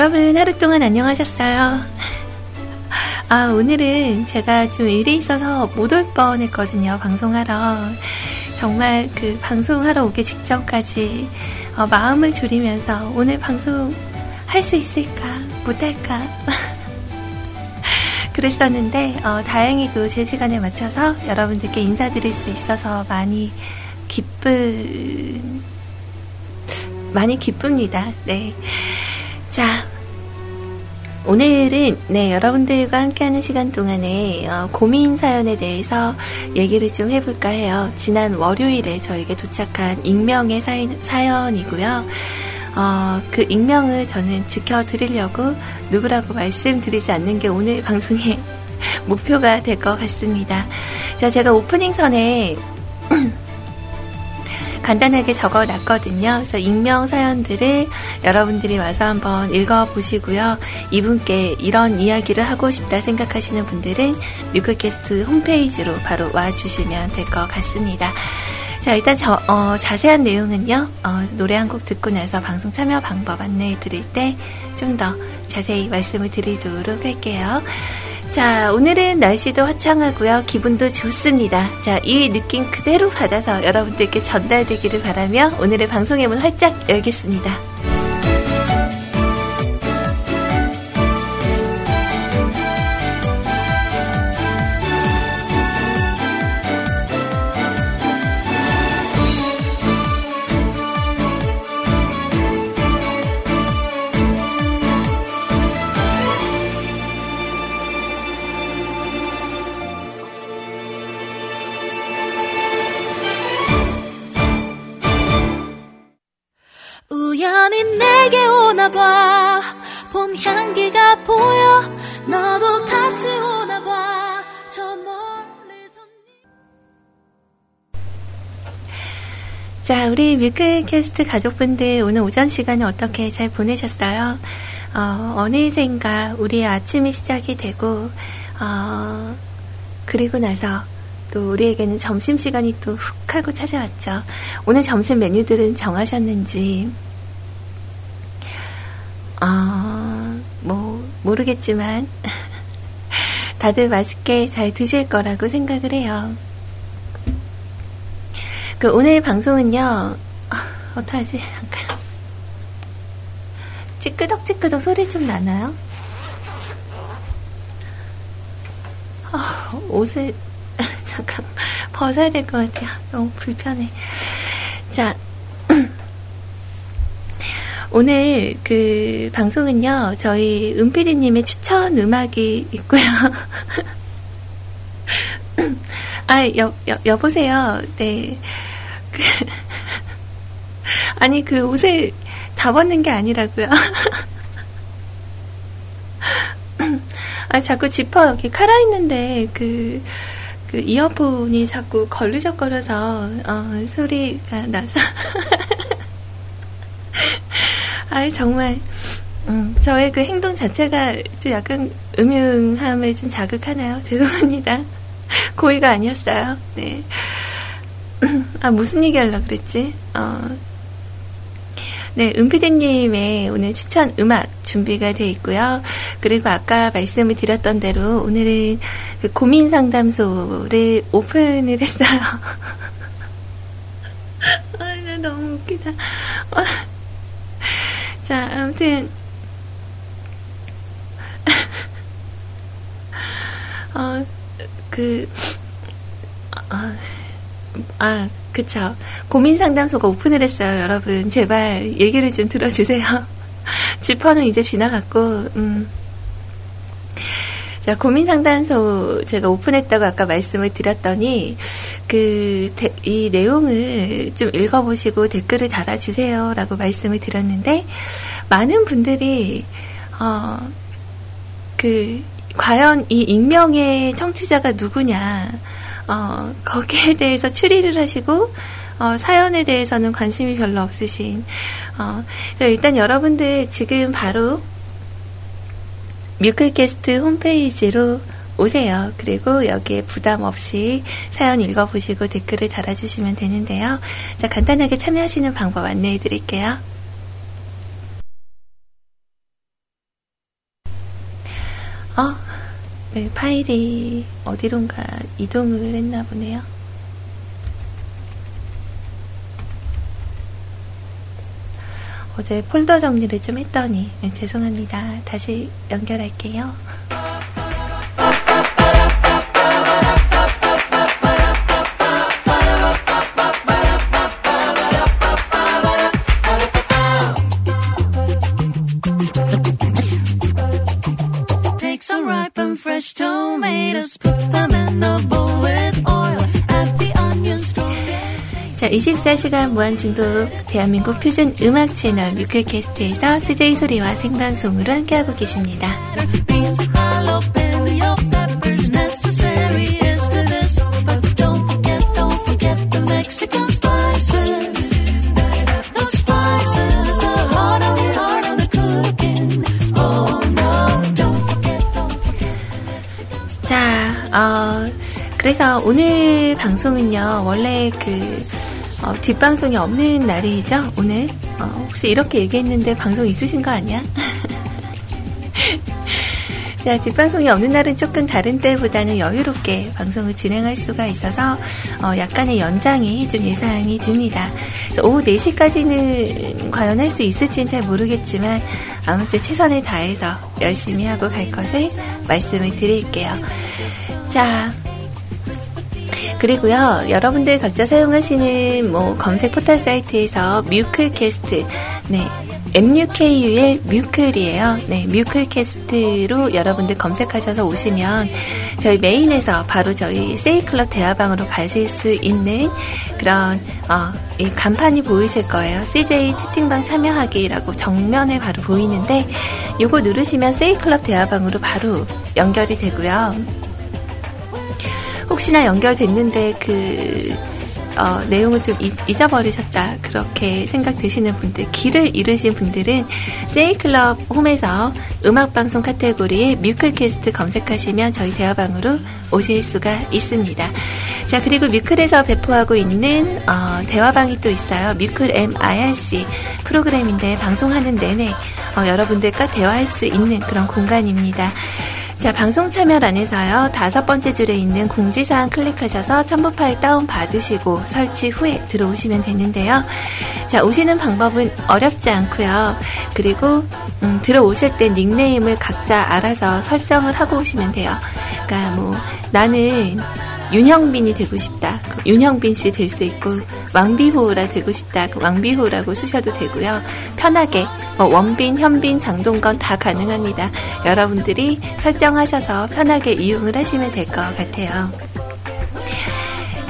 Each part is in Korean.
여러분 하루 동안 안녕하셨어요? 아, 오늘은 제가 좀 일이 있어서 못 올 뻔 했거든요, 방송하러. 정말 그 방송하러 오기 직전까지 어, 마음을 졸이면서 오늘 방송 할 수 있을까, 못할까. 그랬었는데, 어, 다행히도 제 시간에 맞춰서 여러분들께 인사드릴 수 있어서 많이 기쁜, 많이 기쁩니다. 네. 자, 오늘은 네 여러분들과 함께하는 시간 동안에 어, 고민 사연에 대해서 얘기를 좀 해볼까 해요. 지난 월요일에 저에게 도착한 익명의 사연, 사연이고요. 어, 그 익명을 저는 지켜드리려고 누구라고 말씀드리지 않는 게 오늘 방송의 목표가 될 것 같습니다. 자, 제가 오프닝 선에 간단하게 적어 놨거든요. 그래서 익명 사연들을 여러분들이 와서 한번 읽어 보시고요. 이분께 이런 이야기를 하고 싶다 생각하시는 분들은 뮤클캐스트 홈페이지로 바로 와 주시면 될 것 같습니다. 자, 일단 저, 어, 자세한 내용은요, 어, 노래 한 곡 듣고 나서 방송 참여 방법 안내해 드릴 때 좀 더 자세히 말씀을 드리도록 할게요. 자, 오늘은 날씨도 화창하고요. 기분도 좋습니다. 자, 이 느낌 그대로 받아서 여러분들께 전달되기를 바라며 오늘의 방송의 문 활짝 열겠습니다. 자, 우리 뮤클캐스트 가족분들 오늘 오전 시간을 어떻게 잘 보내셨어요? 어, 어느샌가 우리의 아침이 시작이 되고, 어, 그리고 나서 또 우리에게는 점심시간이 또 훅 하고 찾아왔죠. 오늘 점심 메뉴들은 정하셨는지, 어, 뭐, 모르겠지만, 다들 맛있게 잘 드실 거라고 생각을 해요. 그 오늘 방송은요, 아, 어떡하지? 잠깐. 찌끄덕찌끄덕 소리 좀 나나요? 아, 옷을, 잠깐, 벗어야 될 것 같아요. 너무 불편해. 자, 오늘 그 방송은요, 저희 은피디님의 추천 음악이 있고요. 아, 여, 여, 여보세요. 네. 그, 아니, 그 옷을 다 벗는 게 아니라고요. 아, 자꾸 지퍼 이렇게 칼아 있는데, 그, 그 이어폰이 자꾸 걸리적거려서, 어, 소리가 나서. 아이, 정말, 음, 저의 그 행동 자체가 좀 약간 음흉함을 좀 자극하나요? 죄송합니다. 고의가 아니었어요. 네. 아, 무슨 얘기 하려고 그랬지? 어, 네, 은피디님의 오늘 추천 음악 준비가 되어 있고요. 그리고 아까 말씀을 드렸던 대로 오늘은 그 고민 상담소를 오픈을 했어요. 아, 나 너무 웃기다. 자, 아무튼, 어, 그, 아, 아, 그쵸. 고민 상담소가 오픈을 했어요, 여러분. 제발 얘기를 좀 들어주세요. 지퍼는 이제 지나갔고, 음. 자, 고민 상담소 제가 오픈했다고 아까 말씀을 드렸더니, 그, 데, 이 내용을 좀 읽어보시고 댓글을 달아주세요. 라고 말씀을 드렸는데, 많은 분들이, 어, 그, 과연 이 익명의 청취자가 누구냐, 어, 거기에 대해서 추리를 하시고, 어, 사연에 대해서는 관심이 별로 없으신, 어, 일단 여러분들 지금 바로 뮤클캐스트 홈페이지로 오세요. 그리고 여기에 부담 없이 사연 읽어보시고 댓글을 달아주시면 되는데요. 자, 간단하게 참여하시는 방법 안내해 드릴게요. 어, 네, 파일이 어디론가 이동을 했나 보네요. 어제 폴더 정리를 좀 했더니 네, 죄송합니다. 다시 연결할게요. 자, 24시간 무한중독 대한민국 표준 음악 채널 뮤클캐스트에서 CJ 소리와 생방송으로 함께하고 계십니다. 그래서 오늘 방송은요, 원래 그, 어, 뒷방송이 없는 날이죠, 오늘. 어, 혹시 이렇게 얘기했는데 방송 있으신 거 아니야? 자, 뒷방송이 없는 날은 조금 다른 때보다는 여유롭게 방송을 진행할 수가 있어서 어, 약간의 연장이 좀 예상이 됩니다. 오후 4시까지는 과연 할 수 있을지는 잘 모르겠지만 아무튼 최선을 다해서 열심히 하고 갈 것을 말씀을 드릴게요. 자, 그리고요, 여러분들 각자 사용하시는 뭐 검색 포털 사이트에서 뮤클캐스트, 네, MUKUL 뮤클이에요. 네, 뮤클캐스트로 여러분들 검색하셔서 오시면 저희 메인에서 바로 저희 세이클럽 대화방으로 가실 수 있는 그런 어, 이 간판이 보이실 거예요. CJ 채팅방 참여하기라고 정면에 바로 보이는데 요거 누르시면 세이클럽 대화방으로 바로 연결이 되고요. 혹시나 연결됐는데 그 어, 내용을 좀 잊, 어버리셨다 그렇게 생각되시는 분들 길을 잃으신 분들은 세이클럽 홈에서 음악방송 카테고리에 뮤클캐스트 검색하시면 저희 대화방으로 오실 수가 있습니다. 자 그리고 뮤클에서 배포하고 있는 어, 대화방이 또 있어요. 뮤클 MIRC 프로그램인데 방송하는 내내 어, 여러분들과 대화할 수 있는 그런 공간입니다. 자, 방송 참여란에서요, 다섯 번째 줄에 있는 공지사항 클릭하셔서 첨부 파일 다운 받으시고 설치 후에 들어오시면 되는데요. 자, 오시는 방법은 어렵지 않고요. 그리고, 음, 들어오실 때 닉네임을 각자 알아서 설정을 하고 오시면 돼요. 그러니까 뭐, 나는 윤형빈이 되고 싶다. 그 윤형빈 씨 될 수 있고 왕비호라 되고 싶다. 그 왕비호라고 쓰셔도 되고요. 편하게 뭐 원빈, 현빈, 장동건 다 가능합니다. 여러분들이 설정하셔서 편하게 이용을 하시면 될 것 같아요.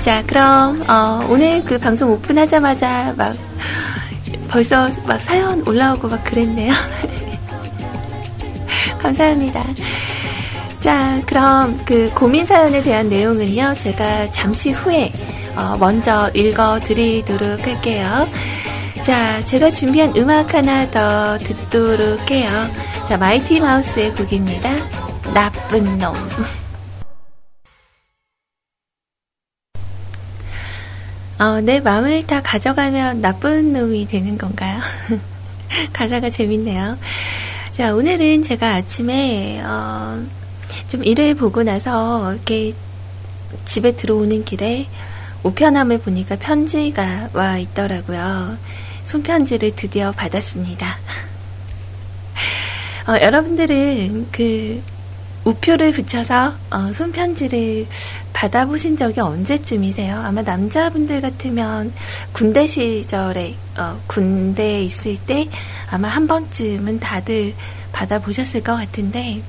자, 그럼 어, 오늘 그 방송 오픈하자마자 막 벌써 막 사연 올라오고 막 그랬네요. 감사합니다. 자, 그럼 그 고민 사연에 대한 내용은요, 제가 잠시 후에 어, 먼저 읽어 드리도록 할게요. 자, 제가 준비한 음악 하나 더 듣도록 해요. 자, 마이티 마우스의 곡입니다. 나쁜 놈. 어, 내 마음을 다 가져가면 나쁜 놈이 되는 건가요? 가사가 재밌네요. 자, 오늘은 제가 아침에, 어, 좀 일을 보고 나서, 이렇게 집에 들어오는 길에 우편함을 보니까 편지가 와 있더라고요. 손편지를 드디어 받았습니다. 어, 여러분들은 그 우표를 붙여서 어, 손편지를 받아보신 적이 언제쯤이세요? 아마 남자분들 같으면 군대 시절에 어, 군대에 있을 때 아마 한 번쯤은 다들 받아보셨을 것 같은데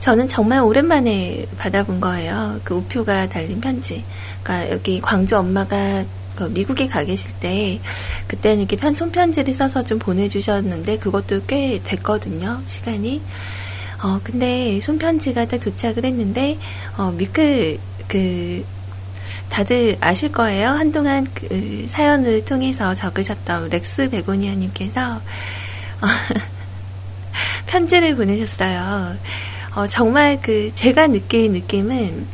저는 정말 오랜만에 받아본 거예요. 그 우표가 달린 편지. 그러니까 여기 광주 엄마가 그 미국에 가 계실 때 그때는 이렇게 편 손편지를 써서 좀 보내주셨는데 그것도 꽤 됐거든요. 시간이. 어 근데 손편지가 딱 도착을 했는데 어 미끌 그 다들 아실 거예요. 한동안 그 사연을 통해서 적으셨던 렉스 베고니아님께서 어, 편지를 보내셨어요. 어, 정말 그 제가 느낀 느낌은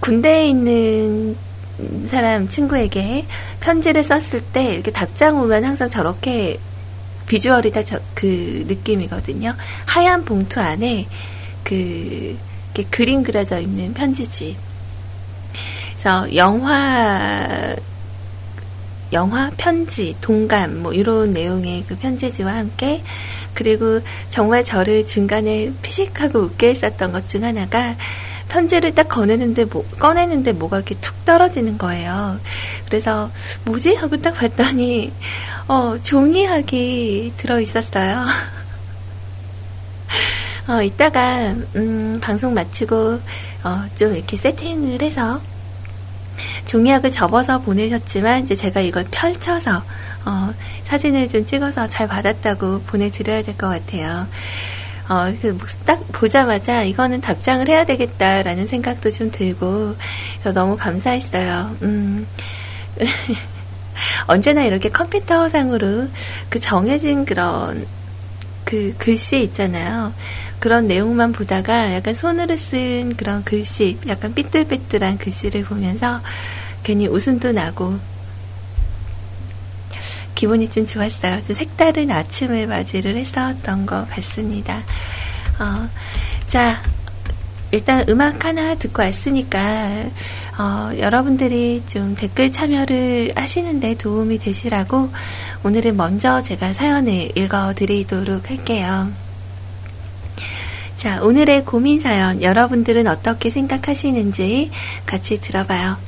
군대에 있는 사람 친구에게 편지를 썼을 때 이렇게 답장 오면 항상 저렇게 비주얼이 다 그 느낌이거든요. 하얀 봉투 안에 그 그림 그려져 있는 편지지. 그래서 영화 영화 편지, 동감, 뭐, 이런 내용의 그 편지지와 함께, 그리고 정말 저를 중간에 피식하고 웃게 했었던 것 중 하나가, 편지를 딱 꺼내는데, 뭐, 꺼내는데 뭐가 이렇게 툭 떨어지는 거예요. 그래서, 뭐지? 하고 딱 봤더니, 어, 종이학이 들어있었어요. 어, 이따가, 음, 방송 마치고, 어, 좀 이렇게 세팅을 해서, 종이학을 접어서 보내셨지만 이제 제가 이걸 펼쳐서 어, 사진을 좀 찍어서 잘 받았다고 보내드려야 될 것 같아요. 어, 그딱 보자마자 이거는 답장을 해야 되겠다라는 생각도 좀 들고 너무 감사했어요. 음. 언제나 이렇게 컴퓨터상으로 그 정해진 그런 그 글씨 있잖아요. 그런 내용만 보다가 약간 손으로 쓴 그런 글씨, 약간 삐뚤삐뚤한 글씨를 보면서 괜히 웃음도 나고 기분이 좀 좋았어요. 좀 색다른 아침을 맞이를 했었던 것 같습니다. 어, 자, 일단 음악 하나 듣고 왔으니까 어, 여러분들이 좀 댓글 참여를 하시는데 도움이 되시라고 오늘은 먼저 제가 사연을 읽어드리도록 할게요. 자, 오늘의 고민 사연 여러분들은 어떻게 생각하시는지 같이 들어봐요.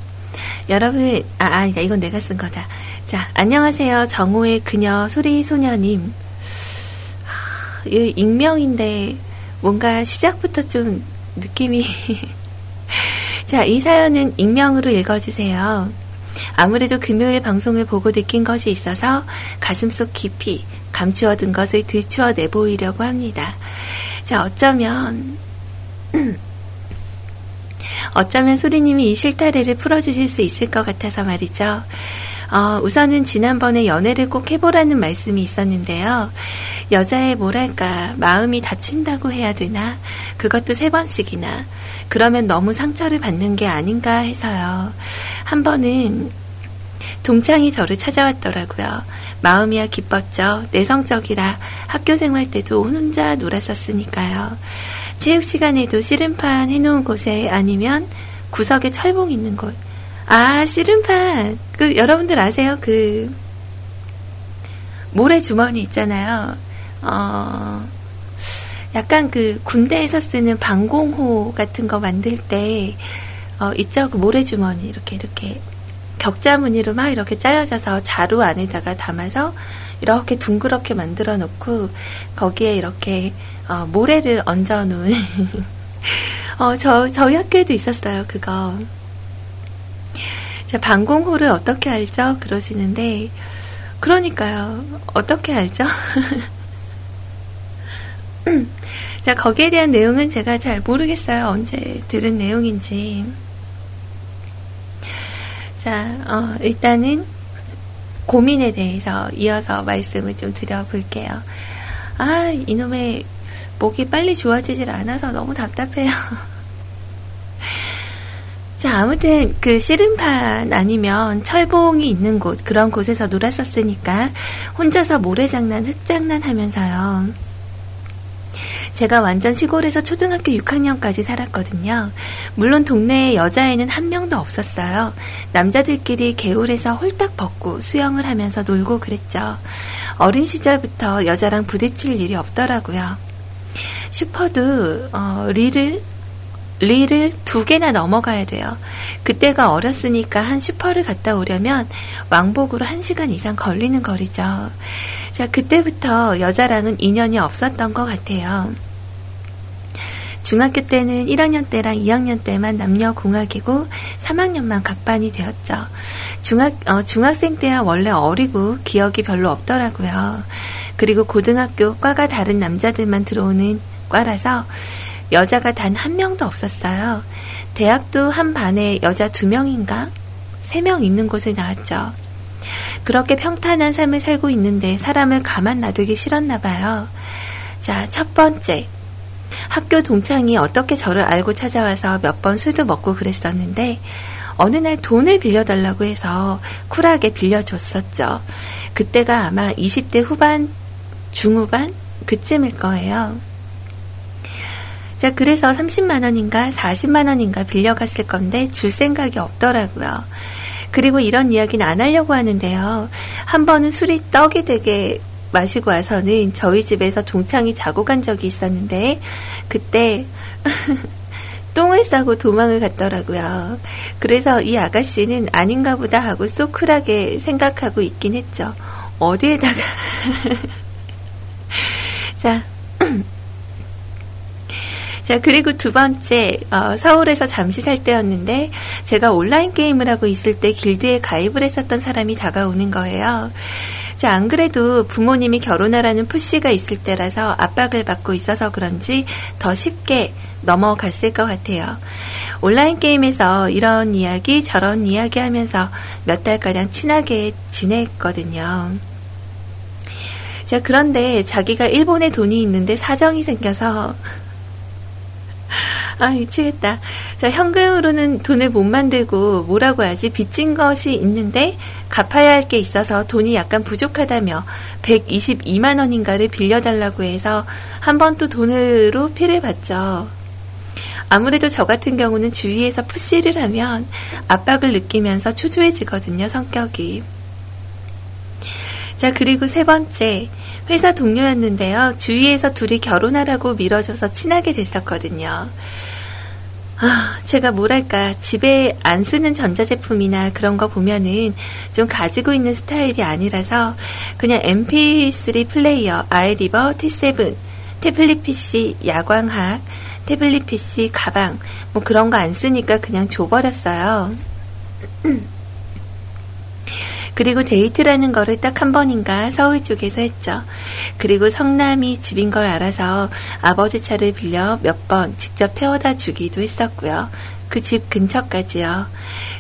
여러분, 아, 아, 이건 내가 쓴 거다. 자, 안녕하세요. 정호의 그녀 소리 소녀님. 하, 이 익명인데 뭔가 시작부터 좀 느낌이 자, 이 사연은 익명으로 읽어주세요. 아무래도 금요일 방송을 보고 느낀 것이 있어서 가슴속 깊이 감추어둔 것을 들추어 내보이려고 합니다. 자, 어쩌면, 어쩌면 소리님이 이 실타래를 풀어주실 수 있을 것 같아서 말이죠. 어, 우선은 지난번에 연애를 꼭 해보라는 말씀이 있었는데요. 여자의 뭐랄까, 마음이 다친다고 해야 되나? 그것도 세 번씩이나. 그러면 너무 상처를 받는 게 아닌가 해서요. 한 번은 동창이 저를 찾아왔더라고요. 마음이야 기뻤죠. 내성적이라 학교 생활 때도 혼자 놀았었으니까요. 체육 시간에도 씨름판 해놓은 곳에 아니면 구석에 철봉 있는 곳. 아, 씨름판. 그, 여러분들 아세요? 그, 모래 주머니 있잖아요. 어, 약간 그 군대에서 쓰는 방공호 같은 거 만들 때, 어? 그 모래 주머니. 이렇게, 이렇게. 격자 무늬로 막 이렇게 짜여져서 자루 안에다가 담아서 이렇게 둥그렇게 만들어 놓고 거기에 이렇게 어, 모래를 얹어 놓은 어, 저, 저희 학교에도 있었어요, 그거. 자, 방공호를 어떻게 알죠? 그러시는데, 그러니까요. 어떻게 알죠? 자, 거기에 대한 내용은 제가 잘 모르겠어요. 언제 들은 내용인지. 자, 어, 일단은 고민에 대해서 이어서 말씀을 좀 드려볼게요. 아, 이놈의 목이 빨리 좋아지질 않아서 너무 답답해요. 자, 아무튼 그 씨름판 아니면 철봉이 있는 곳, 그런 곳에서 놀았었으니까 혼자서 모래장난, 흙장난 하면서요. 제가 완전 시골에서 초등학교 6학년까지 살았거든요. 물론 동네에 여자애는 한 명도 없었어요. 남자들끼리 개울에서 홀딱 벗고 수영을 하면서 놀고 그랬죠. 어린 시절부터 여자랑 부딪힐 일이 없더라고요. 슈퍼도 어, 리를 리를 두 개나 넘어가야 돼요. 그때가 어렸으니까 한 슈퍼를 갔다 오려면 왕복으로 한 시간 이상 걸리는 거리죠. 자, 그때부터 여자랑은 인연이 없었던 것 같아요. 중학교 때는 1학년 때랑 2학년 때만 남녀 공학이고 3학년만 각반이 되었죠. 중학 어, 중학생 때야 원래 어리고 기억이 별로 없더라고요. 그리고 고등학교 과가 다른 남자들만 들어오는 과라서 여자가 단 한 명도 없었어요. 대학도 한 반에 여자 두 명인가? 세 명 있는 곳에 나왔죠. 그렇게 평탄한 삶을 살고 있는데 사람을 가만 놔두기 싫었나 봐요. 자, 첫 번째. 학교 동창이 어떻게 저를 알고 찾아와서 몇 번 술도 먹고 그랬었는데 어느 날 돈을 빌려달라고 해서 쿨하게 빌려줬었죠. 그때가 아마 20대 후반, 중후반? 그쯤일 거예요. 자, 그래서 30만 원인가 40만 원인가 빌려갔을 건데 줄 생각이 없더라고요. 그리고 이런 이야기는 안 하려고 하는데요. 한 번은 술이 떡이 되게 마시고 와서는 저희 집에서 동창이 자고 간 적이 있었는데 그때 똥을 싸고 도망을 갔더라고요. 그래서 이 아가씨는 아닌가 보다 하고 쏙 쿨하게 생각하고 있긴 했죠. 어디에다가 자 자, 그리고 두 번째, 어, 서울에서 잠시 살 때였는데, 제가 온라인 게임을 하고 있을 때 길드에 가입을 했었던 사람이 다가오는 거예요. 자, 안 그래도 부모님이 결혼하라는 푸시가 있을 때라서 압박을 받고 있어서 그런지 더 쉽게 넘어갔을 것 같아요. 온라인 게임에서 이런 이야기, 저런 이야기 하면서 몇 달가량 친하게 지냈거든요. 자, 그런데 자기가 일본에 돈이 있는데 사정이 생겨서 아, 미치겠다. 자, 현금으로는 돈을 못 만들고 뭐라고 하지? 빚진 것이 있는데 갚아야 할 게 있어서 돈이 약간 부족하다며 122만 원인가를 빌려달라고 해서 한 번 또 돈으로 피를 봤죠. 아무래도 저 같은 경우는 주위에서 푸시를 하면 압박을 느끼면서 초조해지거든요, 성격이. 자, 그리고 세 번째. 회사 동료였는데요. 주위에서 둘이 결혼하라고 밀어줘서 친하게 됐었거든요. 아, 제가 뭐랄까, 집에 안 쓰는 전자제품이나 그런 거 보면은 좀 가지고 있는 스타일이 아니라서 그냥 MP3 플레이어, 아이리버, T7, 태블릿 PC, 야광학, 태블릿 PC, 가방, 뭐 그런 거 안 쓰니까 그냥 줘버렸어요. 그리고 데이트라는 거를 딱 한 번인가 서울 쪽에서 했죠. 그리고 성남이 집인 걸 알아서 아버지 차를 빌려 몇 번 직접 태워다 주기도 했었고요. 그 집 근처까지요.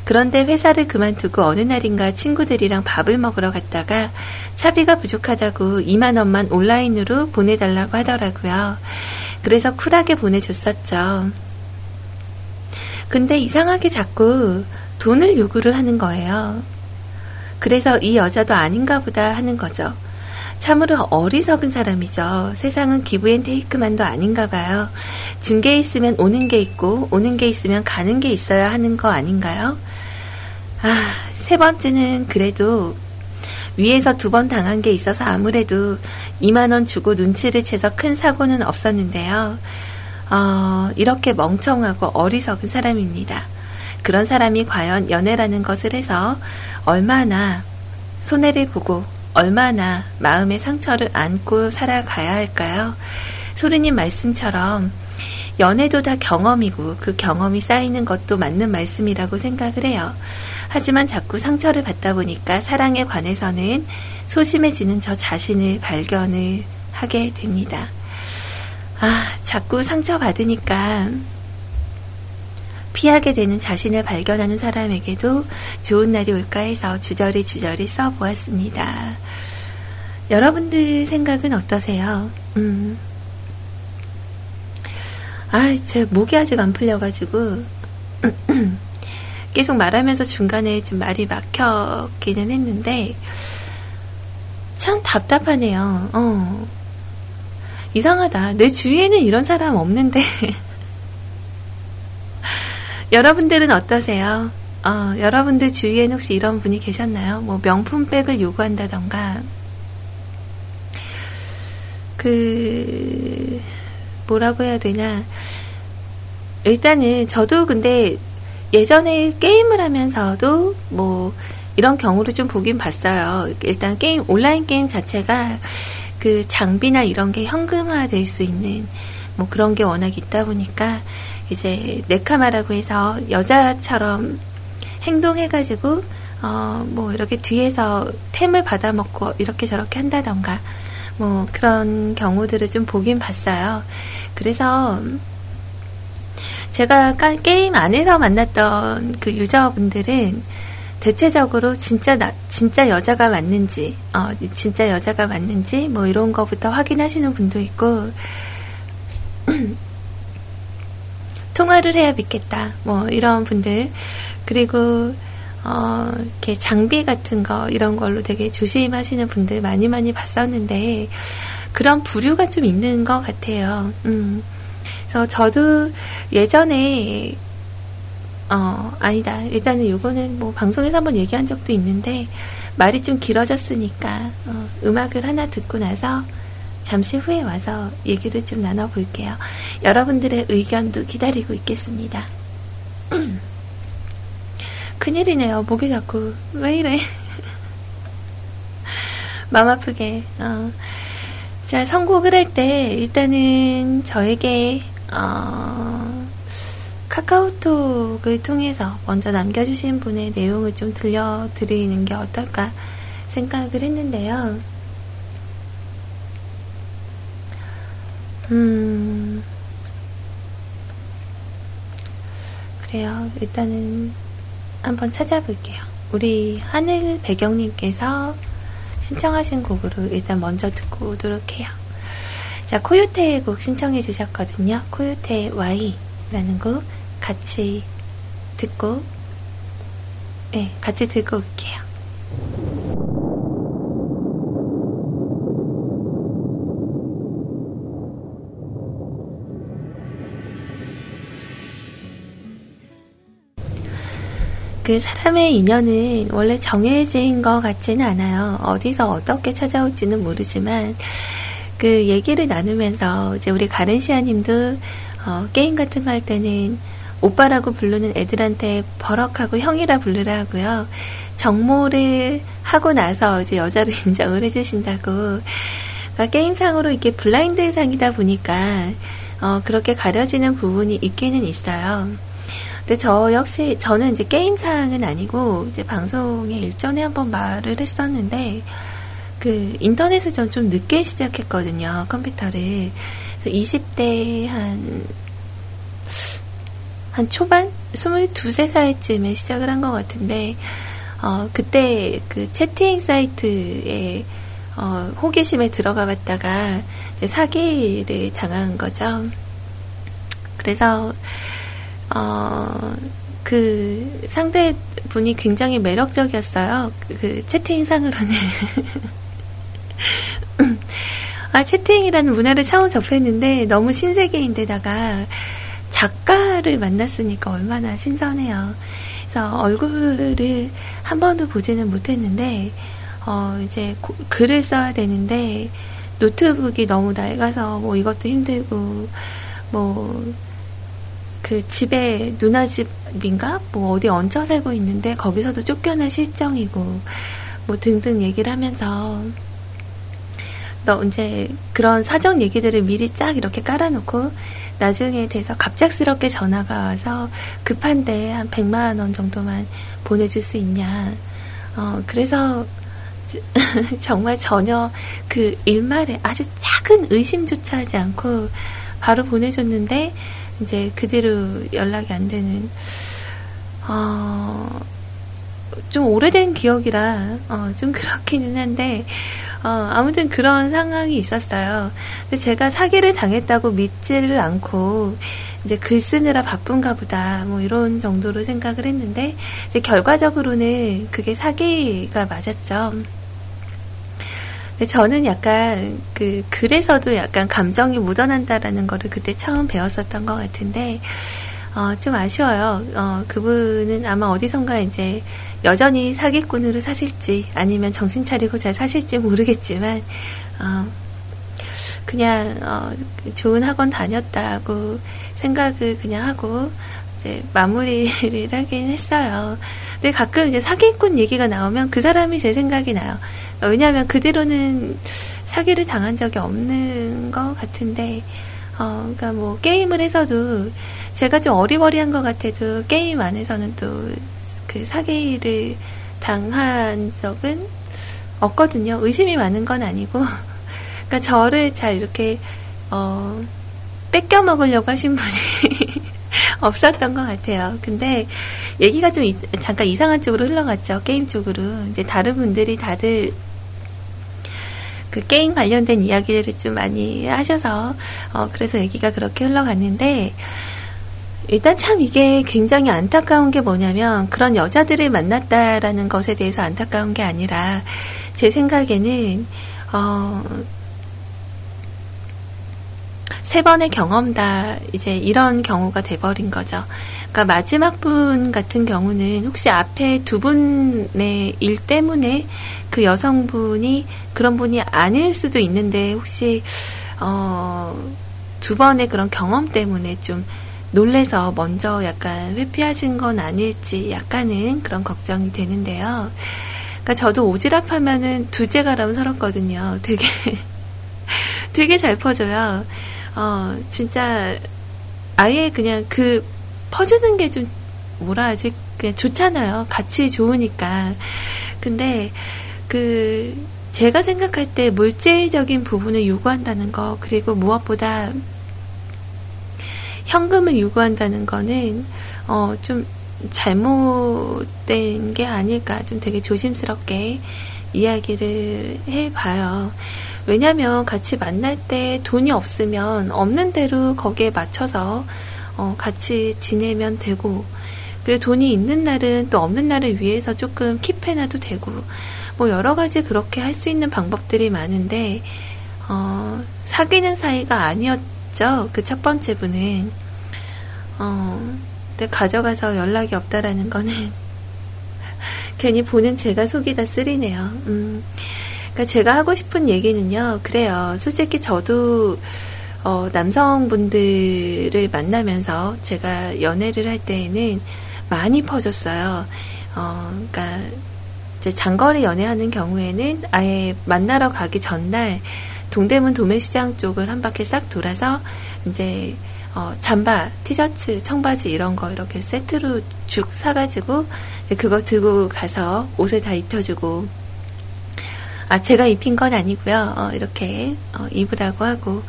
그런데 회사를 그만두고 어느 날인가 친구들이랑 밥을 먹으러 갔다가 차비가 부족하다고 2만 원만 온라인으로 보내달라고 하더라고요. 그래서 쿨하게 보내줬었죠. 근데 이상하게 자꾸 돈을 요구를 하는 거예요. 그래서 이 여자도 아닌가 보다 하는 거죠. 참으로 어리석은 사람이죠. 세상은 기브앤테이크만도 아닌가 봐요. 준 게 있으면 오는 게 있고 오는 게 있으면 가는 게 있어야 하는 거 아닌가요? 아, 세 번째는 그래도 위에서 두 번 당한 게 있어서 아무래도 2만 원 주고 눈치를 채서 큰 사고는 없었는데요. 어, 이렇게 멍청하고 어리석은 사람입니다. 그런 사람이 과연 연애라는 것을 해서 얼마나 손해를 보고 얼마나 마음의 상처를 안고 살아가야 할까요? 소리님 말씀처럼 연애도 다 경험이고 그 경험이 쌓이는 것도 맞는 말씀이라고 생각을 해요. 하지만 자꾸 상처를 받다 보니까 사랑에 관해서는 소심해지는 저 자신을 발견을 하게 됩니다. 아, 자꾸 상처받으니까 피하게 되는 자신을 발견하는 사람에게도 좋은 날이 올까 해서 주저리 주저리 써보았습니다. 여러분들 생각은 어떠세요? 음. 아, 제 목이 아직 안 풀려가지고. 계속 말하면서 중간에 좀 말이 막혔기는 했는데 참 답답하네요. 어. 이상하다. 내 주위에는 이런 사람 없는데. 여러분들은 어떠세요? 어, 여러분들 주위에는 혹시 이런 분이 계셨나요? 뭐 명품백을 요구한다던가, 그, 뭐라고 해야 되나. 일단은 저도 근데 예전에 게임을 하면서도 뭐 이런 경우를 좀 보긴 봤어요. 일단 게임, 온라인 게임 자체가 그 장비나 이런 게 현금화 될 수 있는 뭐 그런 게 워낙 있다 보니까 이제 네카마라고 해서 여자처럼 행동해가지고 어 뭐 이렇게 뒤에서 템을 받아먹고 이렇게 저렇게 한다던가 뭐 그런 경우들을 좀 보긴 봤어요. 그래서 제가 까- 게임 안에서 만났던 그 유저분들은 대체적으로 진짜 나, 진짜 여자가 맞는지, 어, 진짜 여자가 맞는지, 뭐 이런 거부터 확인하시는 분도 있고, 통화를 해야 믿겠다, 뭐 이런 분들. 그리고, 어, 이렇게 장비 같은 거, 이런 걸로 되게 조심하시는 분들 많이 많이 봤었는데, 그런 부류가 좀 있는 것 같아요. 음. 그래서 저도 예전에 어, 아니다. 일단은 요거는 뭐 방송에서 한번 얘기한 적도 있는데 말이 좀 길어졌으니까 어, 음악을 하나 듣고 나서 잠시 후에 와서 얘기를 좀 나눠볼게요. 여러분들의 의견도 기다리고 있겠습니다. 큰일이네요. 목이 자꾸 왜 이래? 마음 아프게. 어. 자, 선곡을 할 때 일단은 저에게 어, 카카오톡을 통해서 먼저 남겨주신 분의 내용을 좀 들려드리는 게 어떨까 생각을 했는데요. 음, 그래요. 일단은 한번 찾아볼게요. 우리 하늘 배경님께서 신청하신 곡으로 일단 먼저 듣고 오도록 해요. 자, 코요테의 곡 신청해 주셨거든요. 코요테의 Y라는 곡 같이 듣고, 네, 같이 듣고 올게요. 그 사람의 인연은 원래 정해진 것 같지는 않아요. 어디서 어떻게 찾아올지는 모르지만, 그 얘기를 나누면서 이제 우리 가른시아 님도 어, 게임 같은 거 할 때는 오빠라고 부르는 애들한테 버럭하고 형이라 부르라 하고요. 정모를 하고 나서 이제 여자로 인정을 해주신다고. 그러니까 게임상으로 이렇게 블라인드 상이다 보니까 어, 그렇게 가려지는 부분이 있기는 있어요. 근데 저 역시 저는 이제 게임상은 아니고 이제 방송에 일전에 한번 말을 했었는데 그 인터넷을 전 좀 늦게 시작했거든요 컴퓨터를 그래서 20대 한, 한 초반? 22, 3살쯤에 시작을 한 것 같은데, 어, 그때 그 채팅 사이트에, 어, 호기심에 들어가 봤다가 사기를 당한 거죠. 그래서, 어, 그 상대 분이 굉장히 매력적이었어요. 그, 그 채팅상으로는. 아, 채팅이라는 문화를 처음 접했는데 너무 신세계인데다가 작가를 만났으니까 얼마나 신선해요. 그래서 얼굴을 한 번도 보지는 못했는데, 어, 이제 고- 글을 써야 되는데, 노트북이 너무 낡아서 뭐 이것도 힘들고, 뭐, 그 집에 누나 집인가? 뭐 어디 얹혀 살고 있는데 거기서도 쫓겨날 실정이고, 뭐 등등 얘기를 하면서, 너 이제 그런 사정 얘기들을 미리 쫙 이렇게 깔아놓고 나중에 돼서 갑작스럽게 전화가 와서 급한데 한 100만 원 정도만 보내줄 수 있냐. 어, 그래서 정말 전혀 그 일말에 아주 작은 의심조차 하지 않고 바로 보내줬는데 이제 그 뒤로 연락이 안 되는 어, 좀 오래된 기억이라 어, 좀 그렇기는 한데 어, 아무튼 그런 상황이 있었어요. 근데 제가 사기를 당했다고 믿지를 않고 이제 글 쓰느라 바쁜가 보다 뭐 이런 정도로 생각을 했는데 이제 결과적으로는 그게 사기가 맞았죠. 근데 저는 약간 그 글에서도 약간 감정이 묻어난다라는 거를 그때 처음 배웠었던 것 같은데 어, 좀 아쉬워요. 어, 그분은 아마 어디선가 이제 여전히 사기꾼으로 사실지 아니면 정신 차리고 잘 사실지 모르겠지만 어, 그냥 어, 좋은 학원 다녔다고 생각을 그냥 하고 이제 마무리를 하긴 했어요. 근데 가끔 이제 사기꾼 얘기가 나오면 그 사람이 제 생각이 나요. 왜냐하면 그대로는 사기를 당한 적이 없는 것 같은데, 어, 그러니까 뭐 게임을 해서도 제가 좀 어리버리한 것 같아도 게임 안에서는 또 그 사기를 당한 적은 없거든요. 의심이 많은 건 아니고, 그러니까 저를 잘 이렇게 어, 뺏겨 먹으려고 하신 분이 없었던 것 같아요. 근데 얘기가 좀 이- 잠깐 이상한 쪽으로 흘러갔죠. 게임 쪽으로. 이제 다른 분들이 다들 그 게임 관련된 이야기를 좀 많이 하셔서 어, 그래서 얘기가 그렇게 흘러갔는데 일단 참 이게 굉장히 안타까운 게 뭐냐면 그런 여자들을 만났다라는 것에 대해서 안타까운 게 아니라 제 생각에는 어, 세 번의 경험 다 이제 이런 경우가 돼버린 거죠. 그러니까 마지막 분 같은 경우는 혹시 앞에 두 분의 일 때문에 그 여성분이 그런 분이 아닐 수도 있는데 혹시 어, 두 번의 그런 경험 때문에 좀 놀래서 먼저 약간 회피하신 건 아닐지 약간은 그런 걱정이 되는데요. 그러니까 저도 오지랖하면은 두째가라면 서럽거든요. 되게 되게 잘 퍼줘요. 어, 진짜 아예 그냥 그 퍼주는 게 좀 뭐라 하지? 그냥 좋잖아요. 같이 좋으니까. 근데 그 제가 생각할 때 물질적인 부분을 요구한다는 거 그리고 무엇보다 현금을 요구한다는 거는 어, 좀 잘못된 게 아닐까 좀 되게 조심스럽게 이야기를 해봐요. 왜냐면 같이 만날 때 돈이 없으면 없는 대로 거기에 맞춰서 어, 같이 지내면 되고 그리고 돈이 있는 날은 또 없는 날을 위해서 조금 킵해놔도 되고 뭐 여러 가지 그렇게 할 수 있는 방법들이 많은데 어, 사귀는 사이가 아니었죠. 그 첫 번째 분은 어, 근데 가져가서 연락이 없다라는 거는 괜히 보는 제가 속이 다 쓰리네요. 음. 그러니까 제가 하고 싶은 얘기는요. 그래요. 솔직히 저도 어, 남성분들을 만나면서 제가 연애를 할 때에는 많이 퍼줬어요. 어, 그러니까 이제 장거리 연애하는 경우에는 아예 만나러 가기 전날 동대문 도매시장 쪽을 한 바퀴 싹 돌아서 이제 어, 잠바, 티셔츠, 청바지 이런 거 이렇게 세트로 쭉 사가지고 이제 그거 들고 가서 옷을 다 입혀주고. 아 제가 입힌 건 아니고요. 어, 이렇게 어, 입으라고 하고.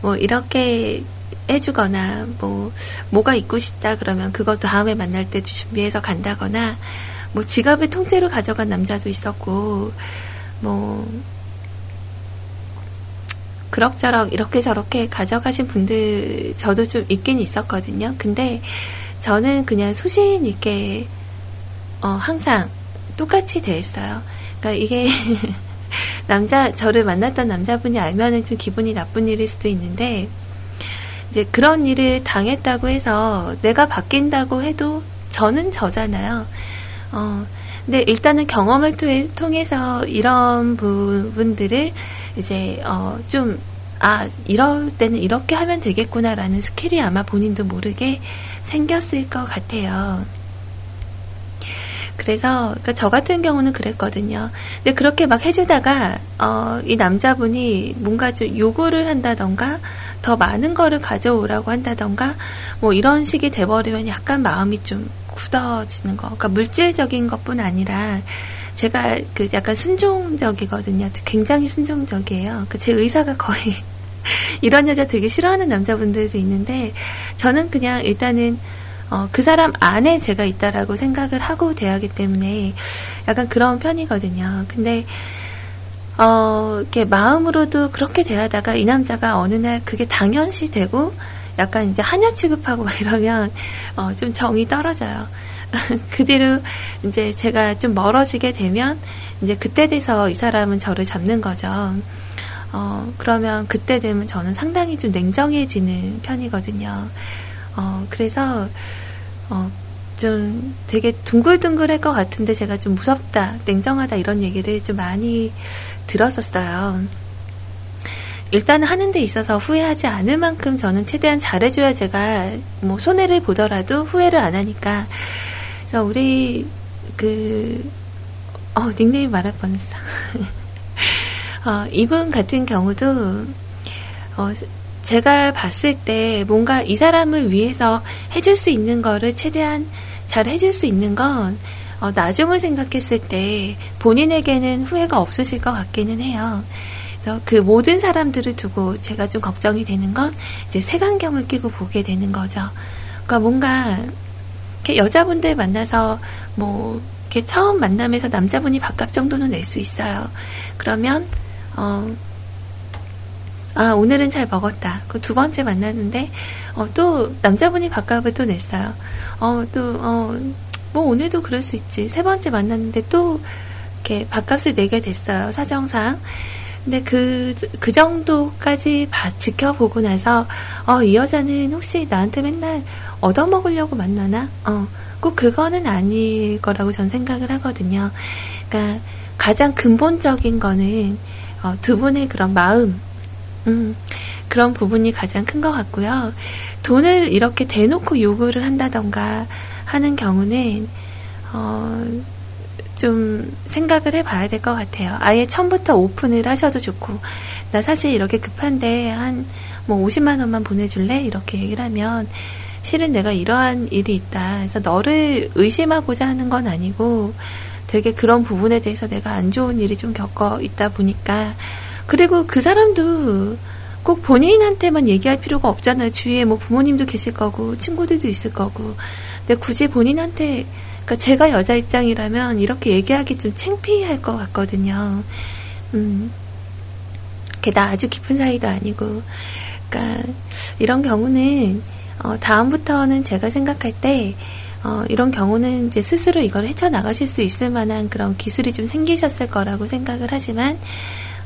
뭐 이렇게 해주거나 뭐 뭐가 입고 싶다 그러면 그거 다음에 만날 때 준비해서 간다거나. 뭐 지갑을 통째로 가져간 남자도 있었고. 뭐 그럭저럭 이렇게 저렇게 가져가신 분들 저도 좀 있긴 있었거든요. 근데 저는 그냥 소신 있게 어, 항상 똑같이 대했어요. 그러니까 이게 남자 저를 만났던 남자분이 알면은 좀 기분이 나쁜 일일 수도 있는데 이제 그런 일을 당했다고 해서 내가 바뀐다고 해도 저는 저잖아요. 어, 근데 일단은 경험을 통해- 통해서 이런 부분들을 이제 어, 좀 아, 이럴 때는 이렇게 하면 되겠구나라는 스킬이 아마 본인도 모르게 생겼을 것 같아요. 그래서 그러니까 저 같은 경우는 그랬거든요. 근데 그렇게 막 해주다가 어, 이 남자분이 뭔가 좀 요구를 한다던가 더 많은 거를 가져오라고 한다던가 뭐 이런 식이 돼버리면 약간 마음이 좀 굳어지는 거. 그러니까 물질적인 것뿐 아니라 제가 그 약간 순종적이거든요. 굉장히 순종적이에요. 그제 의사가 거의 이런 여자 되게 싫어하는 남자분들도 있는데 저는 그냥 일단은 어, 그 사람 안에 제가 있다라고 생각을 하고 대하기 때문에 약간 그런 편이거든요. 근데 어, 이렇게 마음으로도 그렇게 대하다가 이 남자가 어느 날 그게 당연시 되고 약간 이제 하녀 취급하고 막 이러면 어, 좀 정이 떨어져요. 그 뒤로 이제 제가 좀 멀어지게 되면 이제 그때 돼서 이 사람은 저를 잡는 거죠. 어, 그러면 그때 되면 저는 상당히 좀 냉정해지는 편이거든요. 어, 그래서, 어, 좀 되게 둥글둥글 할 것 같은데 제가 좀 무섭다, 냉정하다 이런 얘기를 좀 많이 들었었어요. 일단 하는 데 있어서 후회하지 않을 만큼 저는 최대한 잘해줘야 제가 뭐 손해를 보더라도 후회를 안 하니까. 그래서 우리 그, 어, 닉네임 말할 뻔했어. 어, 이분 같은 경우도, 어, 제가 봤을 때 뭔가 이 사람을 위해서 해줄 수 있는 거를 최대한 잘 해줄 수 있는 건, 어, 나중을 생각했을 때 본인에게는 후회가 없으실 것 같기는 해요. 그래서 그 모든 사람들을 두고 제가 좀 걱정이 되는 건 이제 색안경을 끼고 보게 되는 거죠. 그러니까 뭔가 이렇게 여자분들 만나서 뭐 이렇게 처음 만남에서 남자분이 밥값 정도는 낼 수 있어요. 그러면 어, 아, 오늘은 잘 먹었다. 그 두 번째 만났는데, 어, 또, 남자분이 밥값을 또 냈어요. 어, 또, 어, 뭐, 오늘도 그럴 수 있지. 세 번째 만났는데 또, 이렇게 밥값을 내게 됐어요. 사정상. 근데 그, 그 정도까지 봐- 지켜보고 나서, 어, 이 여자는 혹시 나한테 맨날 얻어먹으려고 만나나? 어, 꼭 그거는 아닐 거라고 전 생각을 하거든요. 그러니까 가장 근본적인 거는, 어, 두 분의 그런 마음, 음, 그런 부분이 가장 큰 것 같고요. 돈을 이렇게 대놓고 요구를 한다던가 하는 경우는, 어, 좀 생각을 해봐야 될 것 같아요. 아예 처음부터 오픈을 하셔도 좋고, 나 사실 이렇게 급한데 한 뭐 50만 원만 보내줄래? 이렇게 얘기를 하면, 실은 내가 이러한 일이 있다. 그래서 너를 의심하고자 하는 건 아니고, 되게 그런 부분에 대해서 내가 안 좋은 일이 좀 겪어 있다 보니까, 그리고 그 사람도 꼭 본인한테만 얘기할 필요가 없잖아요. 주위에 뭐 부모님도 계실 거고, 친구들도 있을 거고. 근데 굳이 본인한테, 그러니까 제가 여자 입장이라면 이렇게 얘기하기 좀 창피할 것 같거든요. 음. 게다 아주 깊은 사이도 아니고. 그러니까 이런 경우는 어, 다음부터는 제가 생각할 때 어, 이런 경우는 이제 스스로 이걸 헤쳐나가실 수 있을 만한 그런 기술이 좀 생기셨을 거라고 생각을 하지만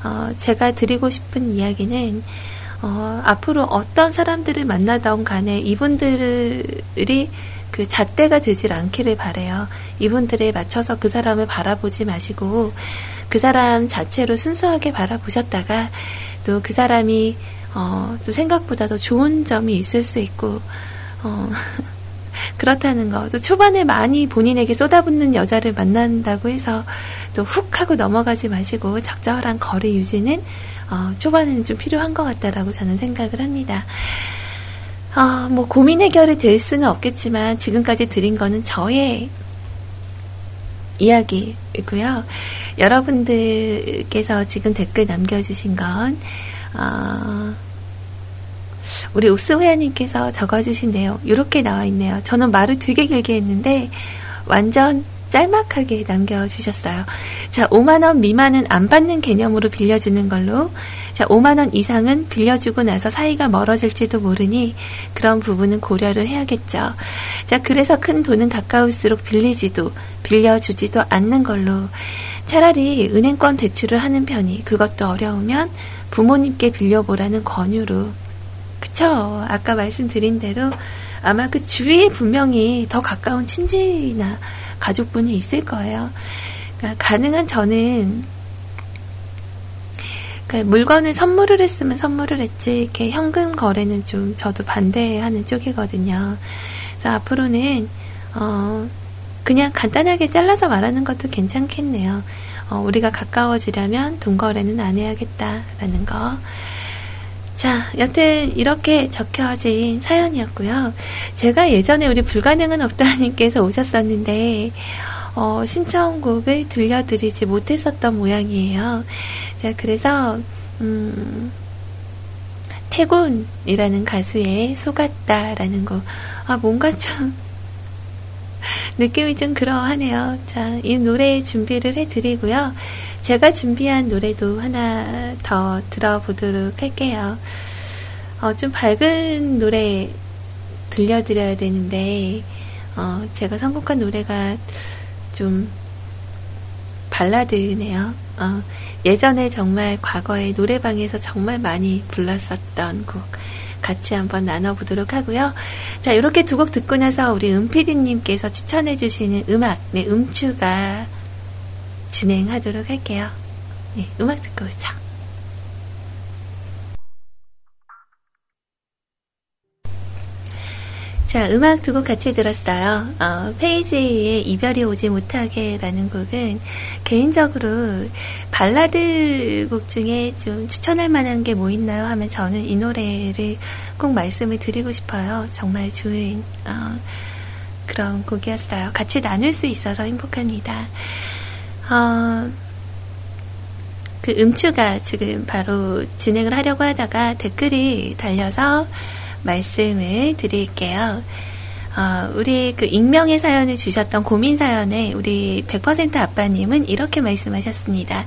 어, 제가 드리고 싶은 이야기는 어, 앞으로 어떤 사람들을 만나던 간에 이분들이 그 잣대가 되질 않기를 바래요. 이분들에 맞춰서 그 사람을 바라보지 마시고 그 사람 자체로 순수하게 바라보셨다가 또 그 사람이 어, 또 생각보다 더 좋은 점이 있을 수 있고 어, 그렇다는 거. 또 초반에 많이 본인에게 쏟아붓는 여자를 만난다고 해서 또 훅 하고 넘어가지 마시고 적절한 거리 유지는 어, 초반에는 좀 필요한 것 같다라고 저는 생각을 합니다. 어, 뭐 고민 해결이 될 수는 없겠지만 지금까지 드린 거는 저의 이야기이고요. 여러분들께서 지금 댓글 남겨주신 건 어, 우리 옥스 회원님께서 적어주신 내용 이렇게 나와 있네요. 저는 말을 되게 길게 했는데 완전 짤막하게 남겨주셨어요. 자, 5만원 미만은 안 받는 개념으로 빌려주는 걸로. 자, 5만원 이상은 빌려주고 나서 사이가 멀어질지도 모르니 그런 부분은 고려를 해야겠죠. 자, 그래서 큰 돈은 가까울수록 빌리지도, 빌려주지도 않는 걸로. 차라리 은행권 대출을 하는 편이 그것도 어려우면 부모님께 빌려보라는 권유로. 그쵸. 아까 말씀드린 대로 아마 그 주위에 분명히 더 가까운 친지나 가족분이 있을 거예요. 그러니까 가능한 저는 그러니까 물건을 선물을 했으면 선물을 했지 이렇게 현금 거래는 좀 저도 반대하는 쪽이거든요. 그래서 앞으로는 어 그냥 간단하게 잘라서 말하는 것도 괜찮겠네요. 어, 우리가 가까워지려면 돈 거래는 안 해야겠다라는 거. 자, 여튼 이렇게 적혀진 사연이었고요. 제가 예전에 우리 불가능은 없다님께서 오셨었는데 어, 신청곡을 들려드리지 못했었던 모양이에요. 자, 그래서 음, 태군이라는 가수의 속았다라는 거. 아, 뭔가 좀 느낌이 좀 그러하네요. 자, 이 노래 준비를 해드리고요. 제가 준비한 노래도 하나 더 들어보도록 할게요. 어, 좀 밝은 노래 들려드려야 되는데, 어, 제가 선곡한 노래가 좀 발라드네요. 어, 예전에 정말 과거에 노래방에서 정말 많이 불렀었던 곡 같이 한번 나눠보도록 하고요. 자, 이렇게 두 곡 듣고 나서 우리 은피디님께서 추천해주시는 음악, 네, 음추가 진행하도록 할게요. 네, 음악 듣고 오죠. 자, 음악 두 곡 같이 들었어요. 어, 페이지에 이별이 오지 못하게라는 곡은 개인적으로 발라드 곡 중에 좀 추천할 만한 게 뭐 있나요? 하면 저는 이 노래를 꼭 말씀을 드리고 싶어요. 정말 좋은 어, 그런 곡이었어요. 같이 나눌 수 있어서 행복합니다. 어, 그 음추가 지금 바로 진행을 하려고 하다가 댓글이 달려서 말씀을 드릴게요. 어, 우리 그 익명의 사연을 주셨던 고민 사연에 우리 100% 아빠님은 이렇게 말씀하셨습니다.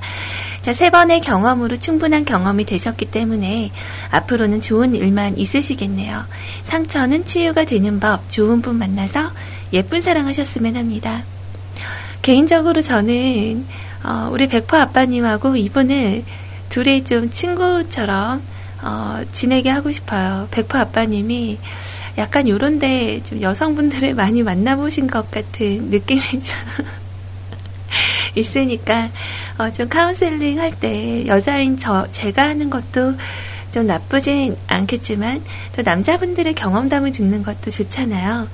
자, 세 번의 경험으로 충분한 경험이 되셨기 때문에 앞으로는 좋은 일만 있으시겠네요. 상처는 치유가 되는 법, 좋은 분 만나서 예쁜 사랑하셨으면 합니다. 개인적으로 저는 어, 우리 백퍼 아빠님하고 이분을 둘이 좀 친구처럼 어, 지내게 하고 싶어요. 백퍼 아빠님이 약간 요런데 좀 여성분들을 많이 만나보신 것 같은 느낌이 좀 있으니까 어, 좀 카운셀링 할 때 여자인 저 제가 하는 것도 좀 나쁘진 않겠지만 또 남자분들의 경험담을 듣는 것도 좋잖아요.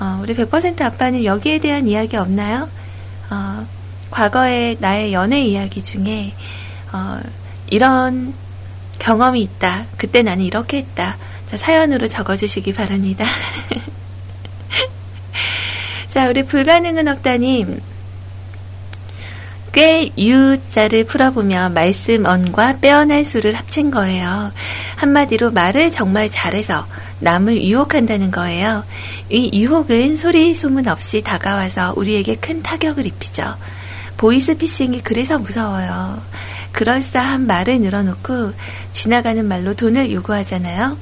어, 우리 100% 아빠는 여기에 대한 이야기 없나요? 어, 과거의 나의 연애 이야기 중에 어, 이런 경험이 있다. 그때 나는 이렇게 했다. 자, 사연으로 적어주시기 바랍니다. 자, 우리 불가능은 없다님. 꽤 유자를 풀어보면 말씀 언과 빼어날 수를 합친 거예요. 한마디로 말을 정말 잘해서 남을 유혹한다는 거예요. 이 유혹은 소리 소문 없이 다가와서 우리에게 큰 타격을 입히죠. 보이스피싱이 그래서 무서워요. 그럴싸한 말을 늘어놓고 지나가는 말로 돈을 요구하잖아요.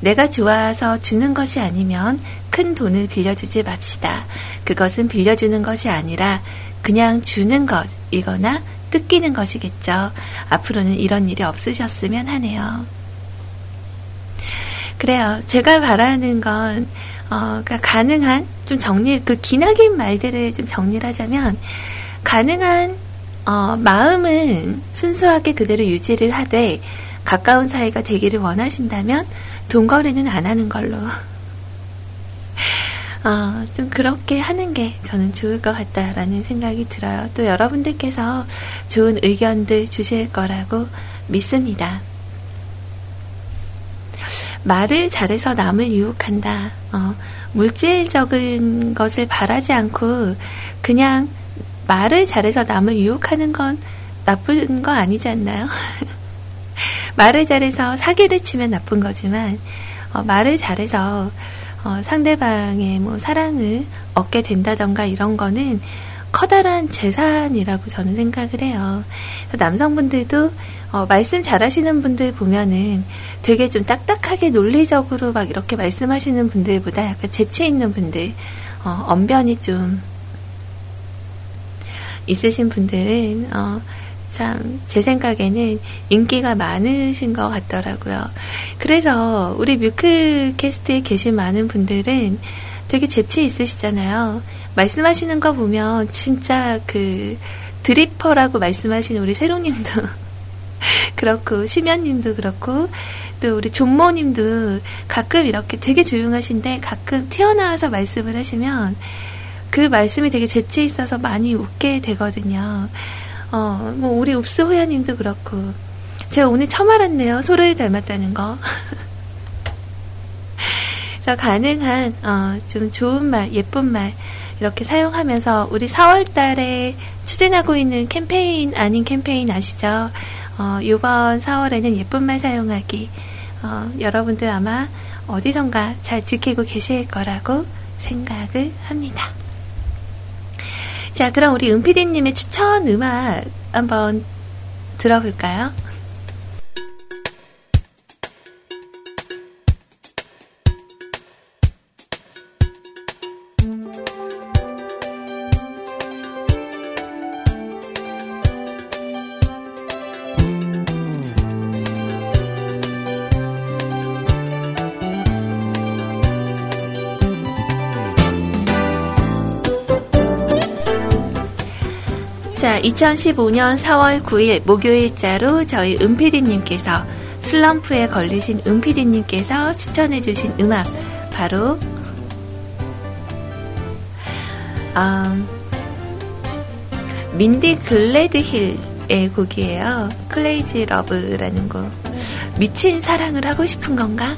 내가 좋아서 주는 것이 아니면 큰 돈을 빌려주지 맙시다. 그것은 빌려주는 것이 아니라 그냥 주는 것이거나 뜯기는 것이겠죠. 앞으로는 이런 일이 없으셨으면 하네요. 그래요. 제가 바라는 건, 어, 그러니까 가능한, 좀 정리, 그 기나긴 말들을 좀 정리를 하자면, 가능한, 어, 마음은 순수하게 그대로 유지를 하되, 가까운 사이가 되기를 원하신다면, 돈거래는 안 하는 걸로. 어, 좀 그렇게 하는 게 저는 좋을 것 같다라는 생각이 들어요. 또 여러분들께서 좋은 의견들 주실 거라고 믿습니다. 말을 잘해서 남을 유혹한다. 어, 물질적인 것을 바라지 않고 그냥 말을 잘해서 남을 유혹하는 건 나쁜 거 아니지 않나요? 말을 잘해서 사기를 치면 나쁜 거지만 어, 말을 잘해서 어, 상대방의 뭐 사랑을 얻게 된다던가 이런 거는 커다란 재산이라고 저는 생각을 해요. 남성분들도 어, 말씀 잘하시는 분들 보면은 되게 좀 딱딱하게 논리적으로 막 이렇게 말씀하시는 분들보다 약간 재치 있는 분들, 어, 언변이 좀 있으신 분들은 어, 참 제 생각에는 인기가 많으신 것 같더라고요. 그래서 우리 뮤클 캐스트에 계신 많은 분들은 되게 재치 있으시잖아요. 말씀하시는 거 보면 진짜 그 드리퍼라고 말씀하시는 우리 세롱님도 그렇고 심연님도 그렇고 또 우리 존모님도 가끔 이렇게 되게 조용하신데 가끔 튀어나와서 말씀을 하시면 그 말씀이 되게 재치 있어서 많이 웃게 되거든요. 어, 뭐 우리 읍스 호야님도 그렇고 제가 오늘 처음 알았네요. 소를 닮았다는 거. 그래서 가능한 어, 좀 좋은 말, 예쁜 말 이렇게 사용하면서 우리 4월 달에 추진하고 있는 캠페인 아닌 캠페인 아시죠? 어, 이번 4월에는 예쁜 말 사용하기. 어, 여러분들 아마 어디선가 잘 지키고 계실 거라고 생각을 합니다. 자, 그럼 우리 은피디님의 추천 음악 한번 들어볼까요? 2015년 4월 9일 목요일자로 저희 은피디님께서 슬럼프에 걸리신 은피디님께서 추천해주신 음악 바로 음, 민디 글래드힐의 곡이에요. Crazy Love라는 곡. 미친 사랑을 하고 싶은 건가?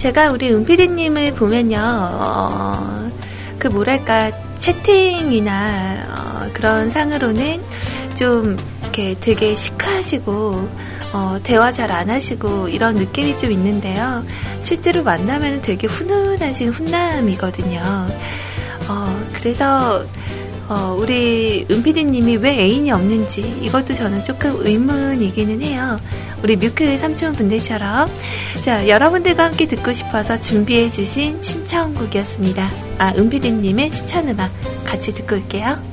제가 우리 은피디님을 보면요, 어, 그 뭐랄까, 채팅이나 어, 그런 상으로는 좀 이렇게 되게 시크하시고, 어, 대화 잘 안 하시고 이런 느낌이 좀 있는데요. 실제로 만나면 되게 훈훈하신 훈남이거든요. 어, 그래서 어, 우리 은피디님이 왜 애인이 없는지 이것도 저는 조금 의문이기는 해요. 우리 뮤클 삼촌 분들처럼 자 여러분들과 함께 듣고 싶어서 준비해 주신 신청곡이었습니다. 아 은피디님의 추천 음악 같이 듣고 올게요.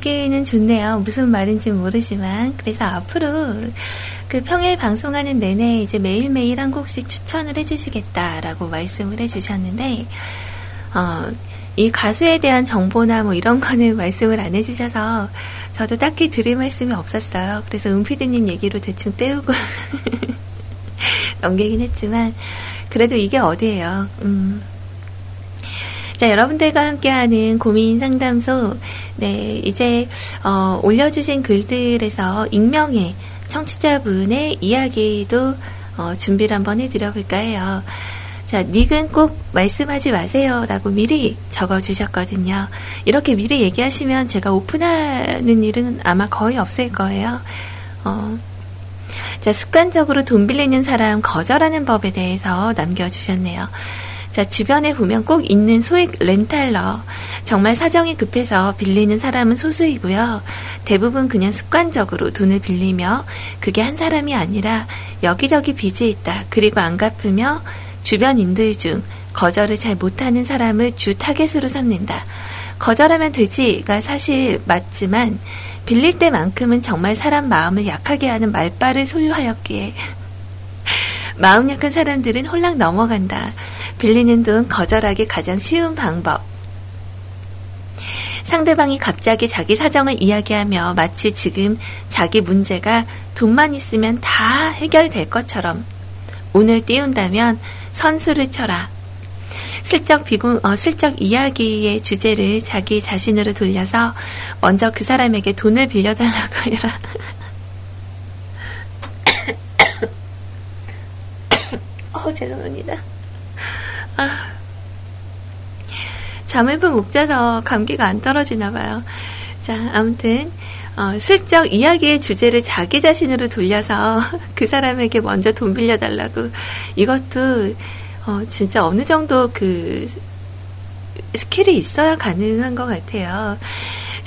듣기는 좋네요. 무슨 말인지 모르지만. 그래서 앞으로 그 평일 방송하는 내내 이제 매일매일 한 곡씩 추천을 해주시겠다라고 말씀을 해주셨는데, 어, 이 가수에 대한 정보나 뭐 이런 거는 말씀을 안 해주셔서 저도 딱히 드릴 말씀이 없었어요. 그래서 은피디님 얘기로 대충 때우고 넘기긴 했지만, 그래도 이게 어디예요. 음. 자, 여러분들과 함께하는 고민 상담소. 네, 이제, 어, 올려주신 글들에서 익명의 청취자분의 이야기도, 어, 준비를 한번 해드려볼까 해요. 자, 닉은 꼭 말씀하지 마세요. 라고 미리 적어주셨거든요. 이렇게 미리 얘기하시면 제가 오픈하는 일은 아마 거의 없을 거예요. 어, 자, 습관적으로 돈 빌리는 사람 거절하는 법에 대해서 남겨주셨네요. 자, 주변에 보면 꼭 있는 소액 렌탈러. 정말 사정이 급해서 빌리는 사람은 소수이고요. 대부분 그냥 습관적으로 돈을 빌리며 그게 한 사람이 아니라 여기저기 빚이 있다. 그리고 안 갚으며 주변인들 중 거절을 잘 못하는 사람을 주 타겟으로 삼는다. 거절하면 되지가 사실 맞지만 빌릴 때만큼은 정말 사람 마음을 약하게 하는 말빨을 소유하였기에 마음 약한 사람들은 홀랑 넘어간다. 빌리는 돈 거절하기 가장 쉬운 방법. 상대방이 갑자기 자기 사정을 이야기하며 마치 지금 자기 문제가 돈만 있으면 다 해결될 것처럼 오늘 띄운다면 선수를 쳐라. 슬쩍 비공, 어, 슬쩍 이야기의 주제를 자기 자신으로 돌려서 먼저 그 사람에게 돈을 빌려달라고 해라. 어, 죄송합니다. 아. 잠을 푹 못 자서 감기가 안 떨어지나 봐요. 자, 아무튼 어, 슬쩍 이야기의 주제를 자기 자신으로 돌려서 그 사람에게 먼저 돈 빌려달라고 이것도 어, 진짜 어느 정도 그 skill이 있어야 가능한 것 같아요.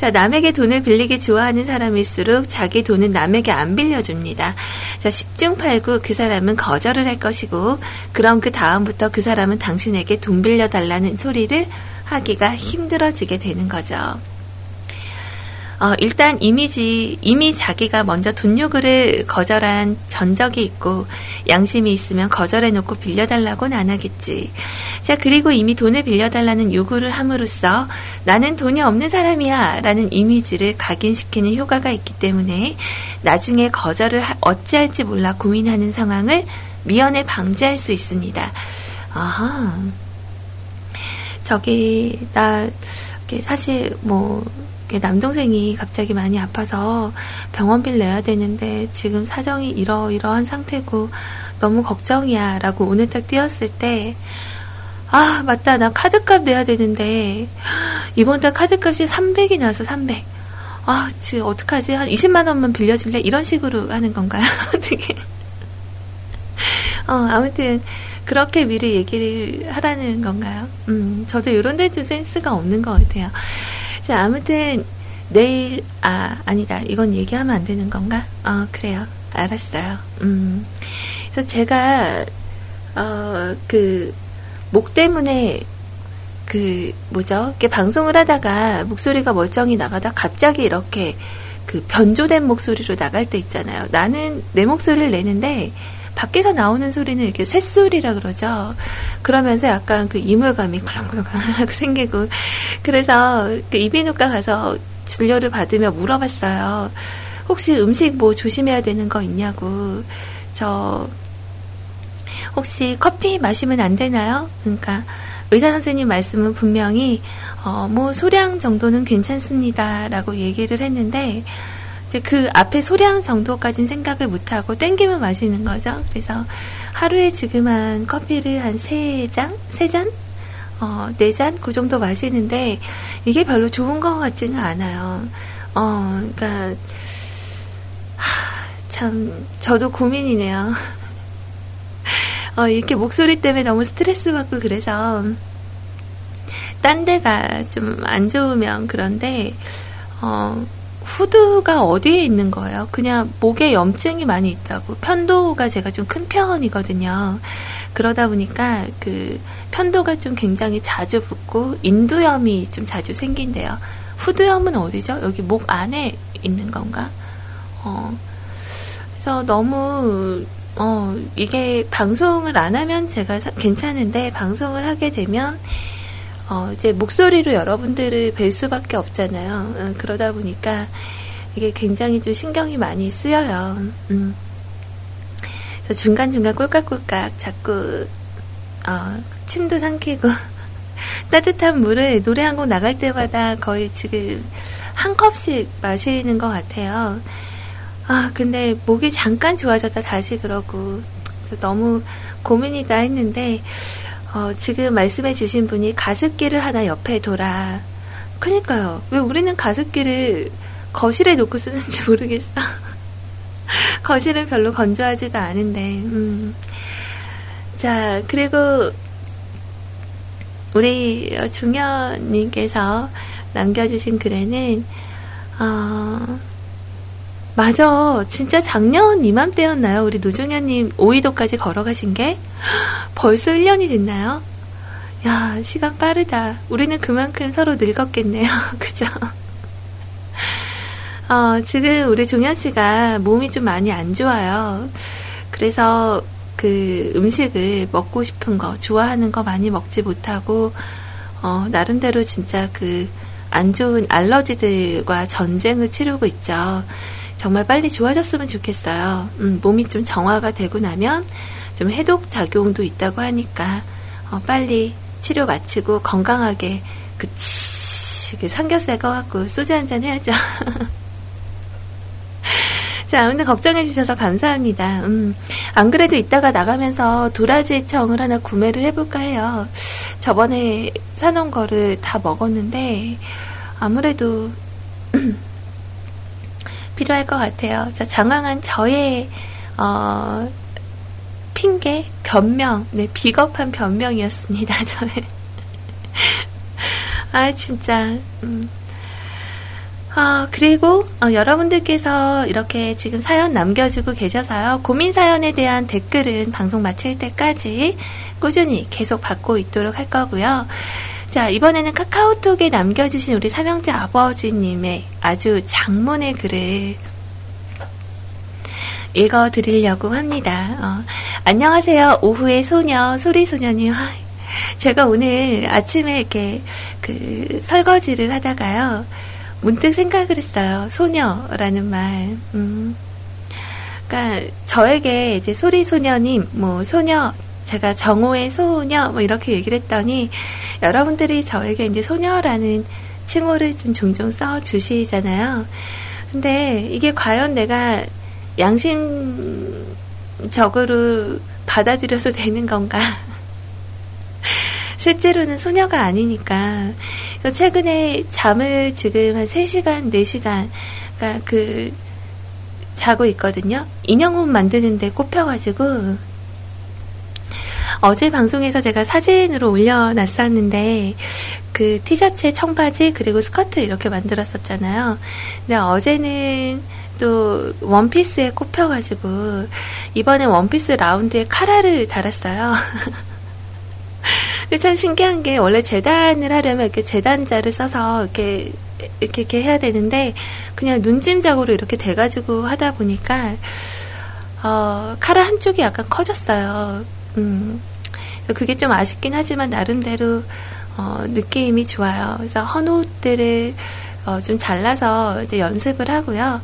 자, 남에게 돈을 빌리기 좋아하는 사람일수록 자기 돈은 남에게 안 빌려줍니다. 자, 10중 8구 그 사람은 거절을 할 것이고, 그럼 그 다음부터 그 사람은 당신에게 돈 빌려달라는 소리를 하기가 힘들어지게 되는 거죠. 어, 일단 이미지, 이미 자기가 먼저 돈 요구를 거절한 전적이 있고, 양심이 있으면 거절해 놓고 빌려달라고는 안 하겠지. 자, 그리고 이미 돈을 빌려달라는 요구를 함으로써 나는 돈이 없는 사람이야 라는 이미지를 각인시키는 효과가 있기 때문에 나중에 거절을 하- 어찌할지 몰라 고민하는 상황을 미연에 방지할 수 있습니다. 아하. 저기 나 사실 뭐 남동생이 갑자기 많이 아파서 병원비를 내야 되는데 지금 사정이 이러이러한 상태고 너무 걱정이야 라고 오늘 딱 뛰었을 때 아, 맞다. 나 카드값 내야 되는데, 이번 달 카드값이 300이 나와서 300. 아, 지금 어떡하지? 한 20만 원만 빌려줄래? 이런 식으로 하는 건가요? 어떻게. 어, 아무튼, 그렇게 미리 얘기를 하라는 건가요? 음, 저도 이런 데좀 센스가 없는 것 같아요. 자, 아무튼, 내일, 아, 아니다. 이건 얘기하면 안 되는 건가? 어, 그래요. 알았어요. 음. 그래서 제가, 어, 그, 목 때문에 그 뭐죠? 이렇게 방송을 하다가 목소리가 멀쩡히 나가다 갑자기 이렇게 그 변조된 목소리로 나갈 때 있잖아요. 나는 내 목소리를 내는데 밖에서 나오는 소리는 이렇게 쇳소리라 그러죠. 그러면서 약간 그 이물감이 콜랑콜랑 생기고 그래서 그 이비인후과 가서 진료를 받으며 물어봤어요. 혹시 음식 뭐 조심해야 되는 거 있냐고. 저 혹시 커피 마시면 안 되나요? 그러니까 의사 선생님 말씀은 분명히 어, 뭐 소량 정도는 괜찮습니다라고 얘기를 했는데 이제 그 앞에 소량 정도까지는 생각을 못 하고 땡기면 마시는 거죠. 그래서 하루에 지금 한 커피를 한 세 잔, 세 잔, 어, 네 잔 그 정도 마시는데 이게 별로 좋은 것 같지는 않아요. 어, 하, 참 저도 고민이네요. 어, 이렇게 목소리 때문에 너무 스트레스 받고 그래서, 딴 데가 좀 안 좋으면 그런데, 어, 후드가 어디에 있는 거예요? 그냥 목에 염증이 많이 있다고. 편도가 제가 좀 큰 편이거든요. 그러다 보니까 그 편도가 좀 굉장히 자주 붓고 인두염이 좀 자주 생긴대요. 후두염은 어디죠? 여기 목 안에 있는 건가? 어, 그래서 너무 어, 이게 방송을 안 하면 제가 사- 괜찮은데, 방송을 하게 되면, 어, 이제 목소리로 여러분들을 뵐 수밖에 없잖아요. 어, 그러다 보니까 이게 굉장히 좀 신경이 많이 쓰여요. 음. 중간중간 꼴깍꼴깍 자꾸, 어, 침도 삼키고, 따뜻한 물을 노래 한 곡 나갈 때마다 거의 지금 한 컵씩 마시는 것 같아요. 아, 근데 목이 잠깐 좋아졌다 다시 그러고 너무 고민이다 했는데 어, 지금 말씀해 주신 분이 가습기를 하나 옆에 둬라. 그니까요. 왜 우리는 가습기를 거실에 놓고 쓰는지 모르겠어. 거실은 별로 건조하지도 않은데. 음. 자, 그리고 우리 중현님께서 남겨주신 글에는 어, 맞아. 진짜 작년 이맘때였나요? 우리 노종현님 5위도까지 걸어가신 게? 벌써 1년이 됐나요? 야, 시간 빠르다. 우리는 그만큼 서로 늙었겠네요. 그죠? 어, 지금 우리 종현 씨가 몸이 좀 많이 안 좋아요. 그래서 그 음식을 먹고 싶은 거, 좋아하는 거 많이 먹지 못하고, 어, 나름대로 진짜 그 안 좋은 알러지들과 전쟁을 치르고 있죠. 정말 빨리 좋아졌으면 좋겠어요. 음, 몸이 좀 정화가 되고 나면 좀 해독 작용도 있다고 하니까 어, 빨리 치료 마치고 건강하게 그치 그 삼겹살 꺼갖고 소주 한잔 해야죠. 자, 아무튼 걱정해 주셔서 감사합니다. 음, 안 그래도 이따가 나가면서 도라지 청을 하나 구매를 해볼까 해요. 저번에 사놓은 거를 다 먹었는데 아무래도 필요할 것 같아요. 자, 장황한 저의 어, 핑계, 변명, 네, 비겁한 변명이었습니다. 저의. 아, 진짜. 음. 아, 그리고 어, 여러분들께서 이렇게 지금 사연 남겨주고 계셔서요. 고민 사연에 대한 댓글은 방송 마칠 때까지 꾸준히 계속 받고 있도록 할 거고요. 자, 이번에는 카카오톡에 남겨주신 우리 삼형제 아버지님의 아주 장문의 글을 읽어 드리려고 합니다. 어, 안녕하세요. 오후의 소녀, 소리소녀님. 아, 제가 오늘 아침에 이렇게 그 설거지를 하다가요. 문득 생각을 했어요. 소녀라는 말. 음. 그러니까 저에게 이제 소리 소녀님, 뭐 소녀 제가 정오의 소녀 뭐 이렇게 얘기를 했더니 여러분들이 저에게 이제 소녀라는 칭호를 좀 종종 써 주시잖아요. 근데 이게 과연 내가 양심적으로 받아들여도 되는 건가? 실제로는 소녀가 아니니까. 그래서 최근에 잠을 지금 한 3시간, 4시간, 그러니까 그, 자고 있거든요. 인형옷 만드는데 꼽혀가지고, 어제 방송에서 제가 사진으로 올려놨었는데, 그 티셔츠에 청바지, 그리고 스커트 이렇게 만들었었잖아요. 근데 어제는 또 원피스에 꼽혀가지고, 이번에 원피스 라운드에 카라를 달았어요. 근데 참 신기한 게 원래 재단을 하려면 이렇게 재단자를 써서 이렇게 이렇게, 이렇게 해야 되는데 그냥 눈짐작으로 이렇게 돼가지고 하다 보니까 어, 카라 한쪽이 약간 커졌어요. 음, 그게 좀 아쉽긴 하지만 나름대로 어, 느낌이 좋아요. 그래서 헌옷들을 어, 좀 잘라서 이제 연습을 하고요.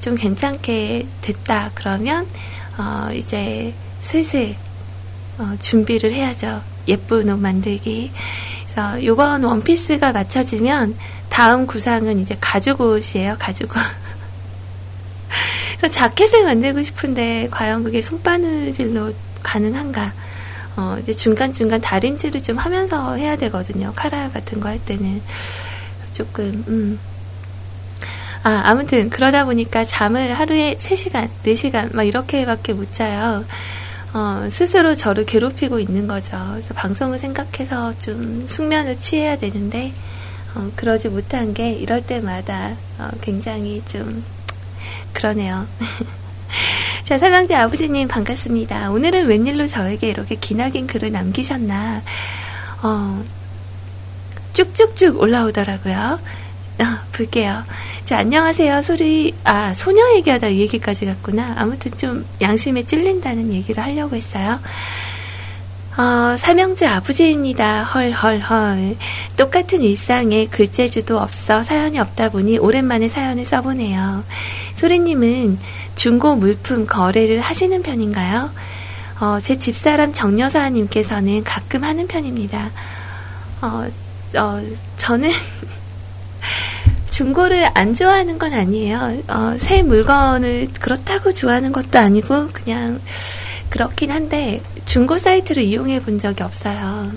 좀 괜찮게 됐다 그러면 어, 이제 슬슬 어, 준비를 해야죠. 예쁜 옷 만들기. 그래서 요번 원피스가 맞춰지면 다음 구상은 이제 가죽 옷이에요. 가죽 옷. 그래서 자켓을 만들고 싶은데 과연 그게 손바느질로 가능한가? 어, 이제 중간중간 다림질을 좀 하면서 해야 되거든요. 카라 같은 거 할 때는. 조금, 음. 아, 아무튼, 그러다 보니까 잠을 하루에 3시간, 4시간, 막 이렇게밖에 못 자요. 어, 스스로 저를 괴롭히고 있는 거죠. 그래서 방송을 생각해서 좀 숙면을 취해야 되는데, 어, 그러지 못한 게 이럴 때마다 어, 굉장히 좀 그러네요. 자, 삼형제 아버지님 반갑습니다. 오늘은 웬일로 저에게 이렇게 기나긴 글을 남기셨나. 어, 쭉쭉쭉 올라오더라고요. 어, 볼게요. 자, 안녕하세요. 소리, 아, 소녀 얘기하다 이 얘기까지 갔구나. 아무튼 좀 양심에 찔린다는 얘기를 하려고 했어요. 어, 삼형제 아버지입니다. 헐헐헐. 똑같은 일상에 글재주도 없어 사연이 없다 보니 오랜만에 사연을 써보네요. 소리님은 중고 물품 거래를 하시는 편인가요? 어, 제 집사람 정여사님께서는 가끔 하는 편입니다. 어, 어, 저는 중고를 안 좋아하는 건 아니에요. 어, 새 물건을 그렇다고 좋아하는 것도 아니고 그냥 그렇긴 한데 중고 사이트를 이용해 본 적이 없어요.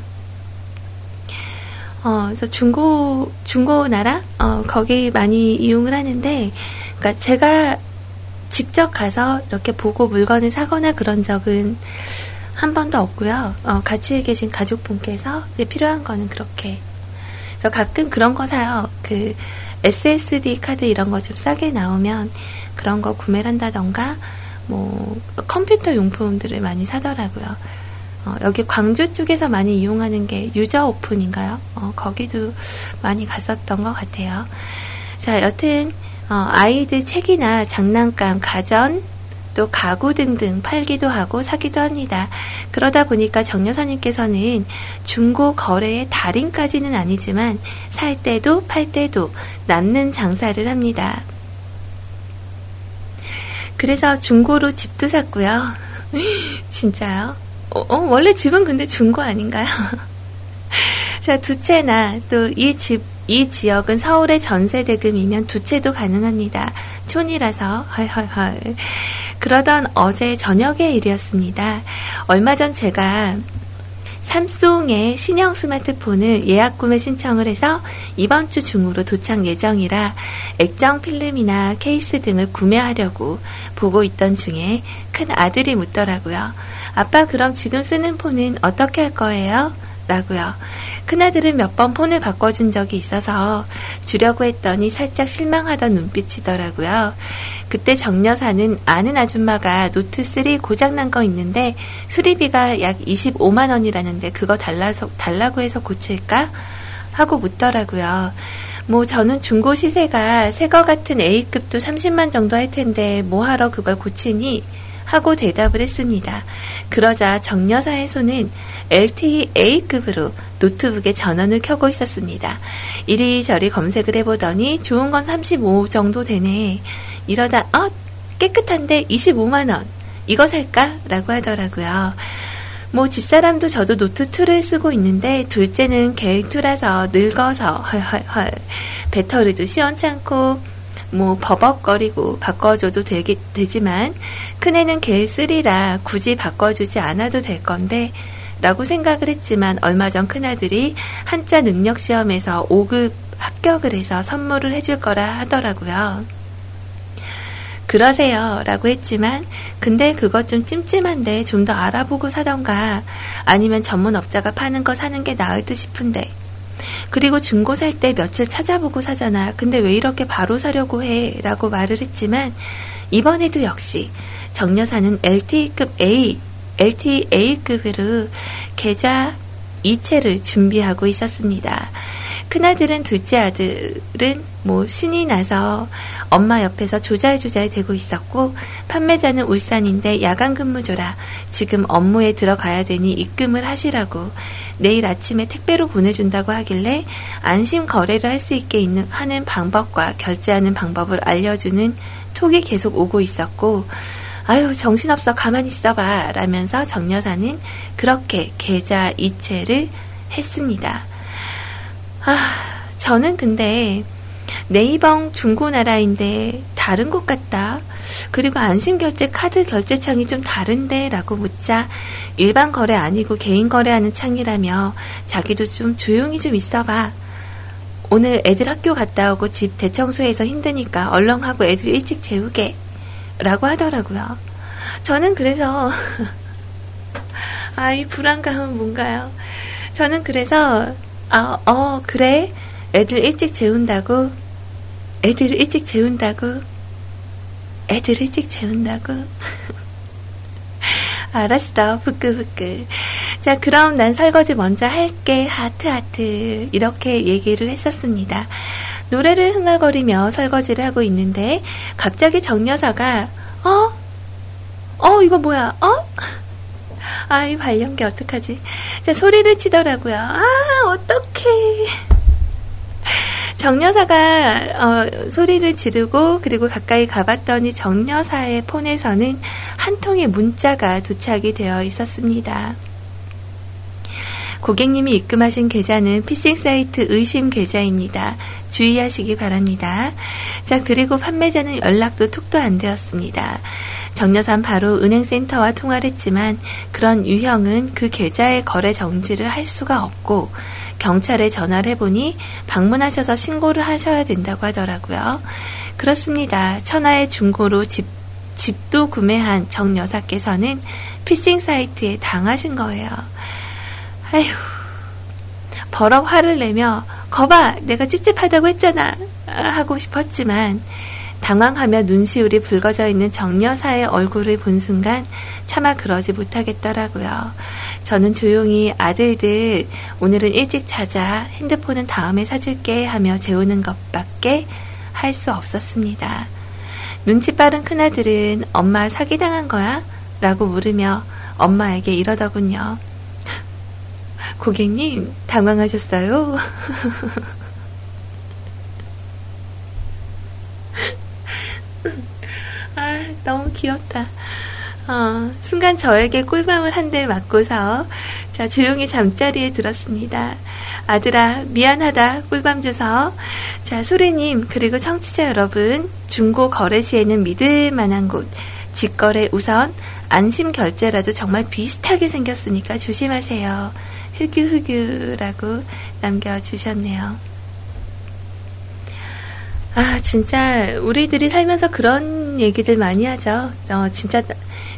어, 그래서 중고 중고 나라 어, 거기 많이 이용을 하는데, 그러니까 제가 직접 가서 이렇게 보고 물건을 사거나 그런 적은 한 번도 없고요. 어, 같이 계신 가족분께서 이제 필요한 거는 그렇게. 그래서 가끔 그런 거 사요. 그 SSD 카드 이런 거 좀 싸게 나오면 그런 거 구매를 한다던가 뭐 컴퓨터 용품들을 많이 사더라고요. 어, 여기 광주 쪽에서 많이 이용하는 게 유저 오픈인가요? 어, 거기도 많이 갔었던 것 같아요. 자, 여튼 어, 아이들 책이나 장난감, 가전, 또 가구 등등 팔기도 하고 사기도 합니다. 그러다 보니까 정 여사님께서는 중고 거래의 달인까지는 아니지만 살 때도 팔 때도 남는 장사를 합니다. 그래서 중고로 집도 샀고요. 진짜요? 어, 어, 원래 집은 근데 중고 아닌가요? 자, 두 채나 또 이 집, 이 지역은 서울의 전세 대금이면 두 채도 가능합니다. 촌이라서 헐헐헐. 그러던 어제 저녁의 일이었습니다. 얼마 전 제가 삼송의 신형 스마트폰을 예약 구매 신청을 해서 이번 주 중으로 도착 예정이라 액정 필름이나 케이스 등을 구매하려고 보고 있던 중에 큰 아들이 묻더라고요. 아빠 그럼 지금 쓰는 폰은 어떻게 할 거예요? 라고요. 큰아들은 몇 번 폰을 바꿔준 적이 있어서 주려고 했더니 살짝 실망하던 눈빛이더라고요. 그때 정여사는 아는 아줌마가 노트3 고장난 거 있는데 수리비가 약 25만 원이라는데 그거 달라서, 달라고 해서 고칠까? 하고 묻더라고요. 뭐 저는 중고 시세가 새 거 같은 A급도 30만 정도 할 텐데 뭐 하러 그걸 고치니? 하고 대답을 했습니다. 그러자 정여사의 손은 LTE A급으로 노트북에 전원을 켜고 있었습니다. 이리저리 검색을 해보더니 좋은 건 35 정도 되네. 이러다 어 깨끗한데 25만 원 이거 살까? 라고 하더라고요. 뭐 집사람도 저도 노트 2를 쓰고 있는데 둘째는 갤럭시 2라서 늙어서 헐헐헐 배터리도 시원찮고 뭐 버벅거리고 바꿔줘도 되기, 되지만 큰애는 3라 굳이 바꿔주지 않아도 될 건데 라고 생각을 했지만 얼마 전 큰아들이 한자 능력 시험에서 5급 합격을 해서 선물을 해줄 거라 하더라고요. 그러세요. 라고 했지만, 근데 그것 좀 찜찜한데 좀 더 알아보고 사던가, 아니면 전문 업자가 파는 거 사는 게 나을 듯 싶은데. 그리고 중고 살 때 며칠 찾아보고 사잖아. 근데 왜 이렇게 바로 사려고 해? 라고 말을 했지만, 이번에도 역시, 정여사는 LTE급 A, LTA급으로 계좌 이체를 준비하고 있었습니다. 큰아들은 둘째 아들은 뭐 신이 나서 엄마 옆에서 조잘조잘 대고 있었고 판매자는 울산인데 야간 근무조라 지금 업무에 들어가야 되니 입금을 하시라고 내일 아침에 택배로 보내준다고 하길래 안심 거래를 할 수 있게 있는 하는 방법과 결제하는 방법을 알려주는 톡이 계속 오고 있었고 아유 정신없어 가만히 있어봐 라면서 정여사는 그렇게 계좌 이체를 했습니다. 아, 저는 근데 네이버 중고나라인데 다른 곳 같다. 그리고 안심결제 카드 결제창이 좀 다른데 라고 묻자 일반 거래 아니고 개인 거래하는 창이라며 자기도 좀 조용히 좀 있어봐. 오늘 애들 학교 갔다 오고 집 대청소해서 힘드니까 얼렁하고 애들 일찍 재우게. 라고 하더라고요. 저는 그래서, 아, 이 불안감은 뭔가요? 저는 그래서, 아, 어, 그래? 애들 일찍 재운다고? 애들 일찍 재운다고? 애들 일찍 재운다고? 알았어, 부끄부끄. 자, 그럼 난 설거지 먼저 할게. 하트, 하트. 이렇게 얘기를 했었습니다. 노래를 흥얼거리며 설거지를 하고 있는데, 갑자기 정 여사가, 어? 어, 이거 뭐야? 어? 아, 이 발연기 어떡하지? 자, 소리를 치더라고요. 아, 어떡해. 정여사가 어, 소리를 지르고 그리고 가까이 가봤더니 정여사의 폰에서는 한 통의 문자가 도착이 되어 있었습니다. 고객님이 입금하신 계좌는 피싱 사이트 의심 계좌입니다. 주의하시기 바랍니다. 자, 그리고 판매자는 연락도 톡도 안 되었습니다. 정여산 바로 은행센터와 통화를 했지만 그런 유형은 그 계좌의 거래 정지를 할 수가 없고 경찰에 전화를 해보니 방문하셔서 신고를 하셔야 된다고 하더라고요. 그렇습니다. 천하의 중고로 집, 집도 구매한 정 여사께서는 피싱 사이트에 당하신 거예요. 아휴, 버럭 화를 내며 거봐, 내가 찝찝하다고 했잖아. 하고 싶었지만 당황하며 눈시울이 붉어져 있는 정여사의 얼굴을 본 순간 차마 그러지 못하겠더라고요. 저는 조용히 아들들 오늘은 일찍 자자 핸드폰은 다음에 사줄게 하며 재우는 것밖에 할 수 없었습니다. 눈치 빠른 큰아들은 엄마 사기당한 거야? 라고 물으며 엄마에게 이러더군요. 고객님, 당황하셨어요? 아, 너무 귀엽다. 어, 순간 저에게 꿀밤을 한 대 맞고서 자 조용히 잠자리에 들었습니다. 아들아 미안하다 꿀밤 줘서 자 소리님 그리고 청취자 여러분 중고 거래 시에는 믿을 만한 곳 직거래 우선 안심 결제라도 정말 비슷하게 생겼으니까 조심하세요. 흑유흑유라고 남겨주셨네요. 아, 진짜, 우리들이 살면서 그런 얘기들 많이 하죠. 어, 진짜,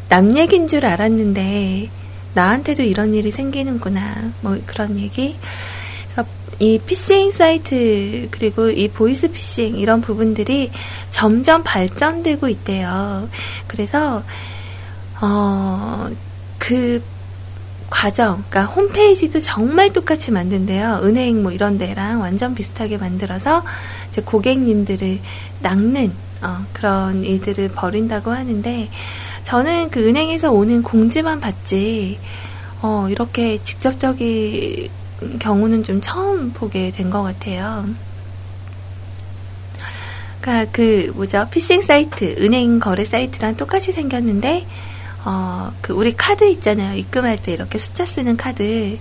남 얘기인 줄 알았는데, 나한테도 이런 일이 생기는구나. 뭐, 그런 얘기. 그래서 이 피싱 사이트, 그리고 이 보이스 피싱, 이런 부분들이 점점 발전되고 있대요. 그래서, 어, 그 과정, 그러니까 홈페이지도 정말 똑같이 만든대요. 은행 뭐 이런 데랑 완전 비슷하게 만들어서 이제 고객님들을 낚는 어, 그런 일들을 벌인다고 하는데 저는 그 은행에서 오는 공지만 봤지 어, 이렇게 직접적인 경우는 좀 처음 보게 된 것 같아요. 그러니까 그 뭐죠 피싱 사이트, 은행 거래 사이트랑 똑같이 생겼는데 어, 그 우리 카드 있잖아요. 입금할 때 이렇게 숫자 쓰는 카드.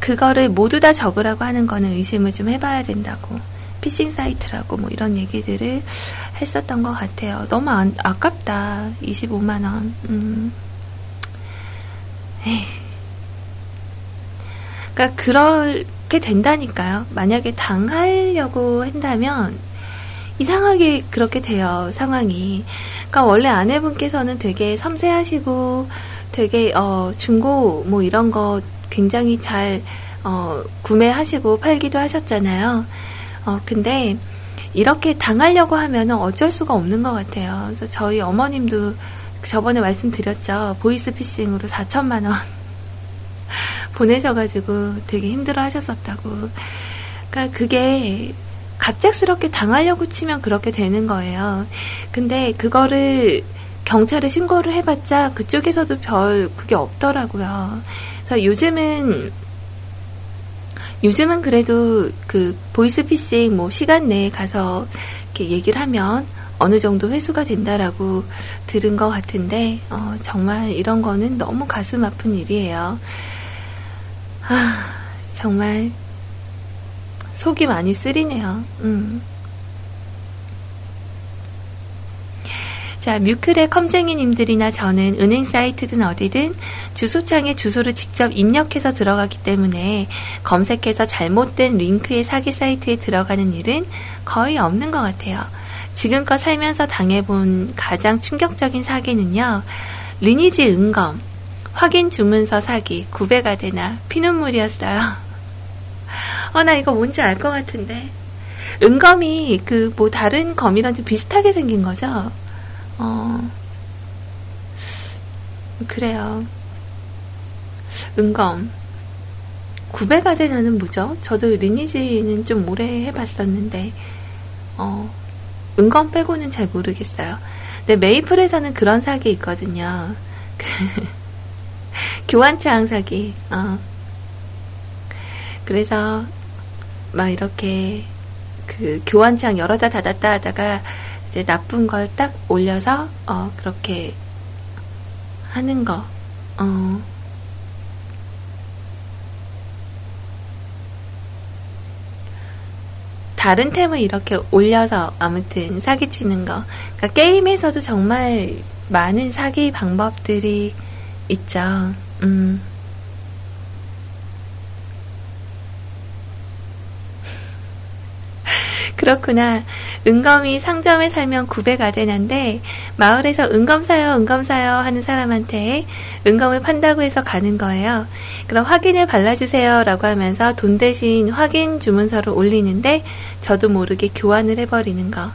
그거를 모두 다 적으라고 하는 거는 의심을 좀 해봐야 된다고. 피싱 사이트라고 뭐 이런 얘기들을 했었던 것 같아요. 너무 안- 아깝다. 25만원. 음. 에이. 그러니까 그렇게 된다니까요. 만약에 당하려고 한다면 이상하게 그렇게 돼요. 상황이. 그러니까 원래 아내분께서는 되게 섬세하시고 되게 어 중고 뭐 이런 거 굉장히 잘 어, 구매하시고 팔기도 하셨잖아요. 어 근데 이렇게 당하려고 하면은 어쩔 수가 없는 것 같아요. 그래서 저희 어머님도 저번에 말씀드렸죠. 보이스피싱으로 4천만 원 보내셔가지고 되게 힘들어 하셨었다고. 그러니까 그게 갑작스럽게 당하려고 치면 그렇게 되는 거예요. 근데 그거를 경찰에 신고를 해봤자 그쪽에서도 별 그게 없더라고요. 그래서 요즘은 요즘은 그래도 그 보이스피싱 뭐 시간 내에 가서 이렇게 얘기를 하면 어느 정도 회수가 된다라고 들은 것 같은데 어, 정말 이런 거는 너무 가슴 아픈 일이에요. 아 정말 속이 많이 쓰리네요. 음. 자, 뮤클의 컴쟁이님들이나 저는 은행 사이트든 어디든 주소창에 주소를 직접 입력해서 들어가기 때문에 검색해서 잘못된 링크의 사기 사이트에 들어가는 일은 거의 없는 것 같아요. 지금껏 살면서 당해본 가장 충격적인 사기는요, 리니지 은검, 확인 주문서 사기, 구배가 되나 피눈물이었어요. 어, 나 이거 뭔지 알 것 같은데. 은검이 그 뭐 다른 검이랑 좀 비슷하게 생긴 거죠? 어, 그래요. 은검. 구배가 되나는 뭐죠? 저도 리니지는 좀 오래 해봤었는데, 어, 은검 빼고는 잘 모르겠어요. 근데 메이플에서는 그런 사기 있거든요. 그 교환창 사기. 어. 그래서 막 이렇게 그 교환창 열었다 닫았다 하다가 이제 나쁜 걸 딱 올려서 어 그렇게 하는 거. 어. 다른 템을 이렇게 올려서 아무튼 사기치는 거. 그러니까 게임에서도 정말 많은 사기 방법들이 있죠. 음. 그렇구나. 은검이 상점에 살면 구배가 되는데 마을에서 은검 사요, 은검 사요 하는 사람한테 은검을 판다고 해서 가는 거예요. 그럼 확인을 발라주세요라고 하면서 돈 대신 확인 주문서를 올리는데 저도 모르게 교환을 해버리는 거.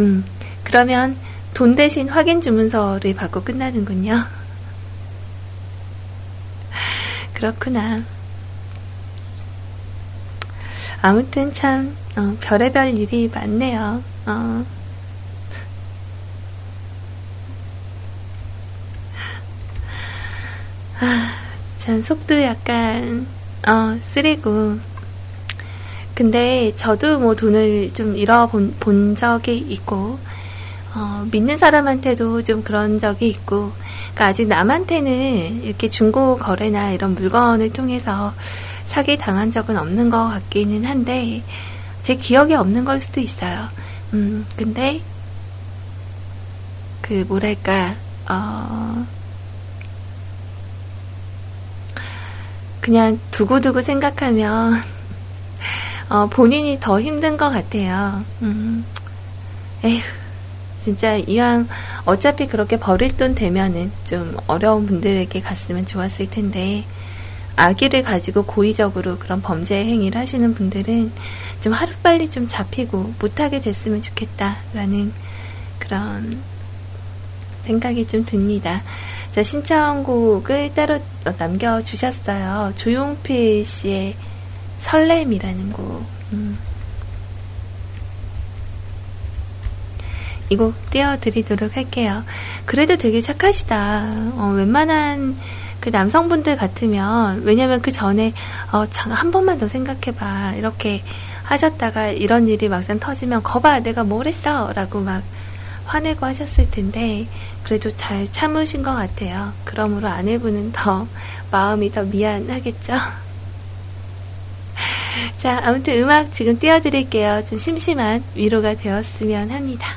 음, 그러면 돈 대신 확인 주문서를 받고 끝나는군요. 그렇구나. 아무튼 참 어, 별의별 일이 많네요. 어. 아, 참 속도 약간 어, 쓰리고. 근데 저도 뭐 돈을 좀 잃어본 본 적이 있고, 어, 믿는 사람한테도 좀 그런 적이 있고, 그러니까 아직 남한테는 이렇게 중고 거래나 이런 물건을 통해서 사기 당한 적은 없는 것 같기는 한데, 제 기억에 없는 걸 수도 있어요. 음, 근데, 그, 뭐랄까, 어, 그냥 두고두고 생각하면, 어, 본인이 더 힘든 것 같아요. 음, 에휴, 진짜 이왕 어차피 그렇게 버릴 돈 되면은 좀 어려운 분들에게 갔으면 좋았을 텐데, 아기를 가지고 고의적으로 그런 범죄 행위를 하시는 분들은 좀 하루빨리 좀 잡히고 못하게 됐으면 좋겠다라는 그런 생각이 좀 듭니다. 자, 신청곡을 따로 남겨주셨어요. 조용필 씨의 설렘이라는 곡. 음. 이곡 띄워드리도록 할게요. 그래도 되게 착하시다. 어, 웬만한 그 남성분들 같으면, 왜냐면 그 전에, 어, 참, 한 번만 더 생각해봐. 이렇게 하셨다가 이런 일이 막상 터지면, 거봐, 내가 뭘 했어. 라고 막 화내고 하셨을 텐데 그래도 잘 참으신 것 같아요. 그러므로 아내분은 더 마음이 더 미안하겠죠. 자, 아무튼 음악 지금 띄워드릴게요. 좀 심심한 위로가 되었으면 합니다.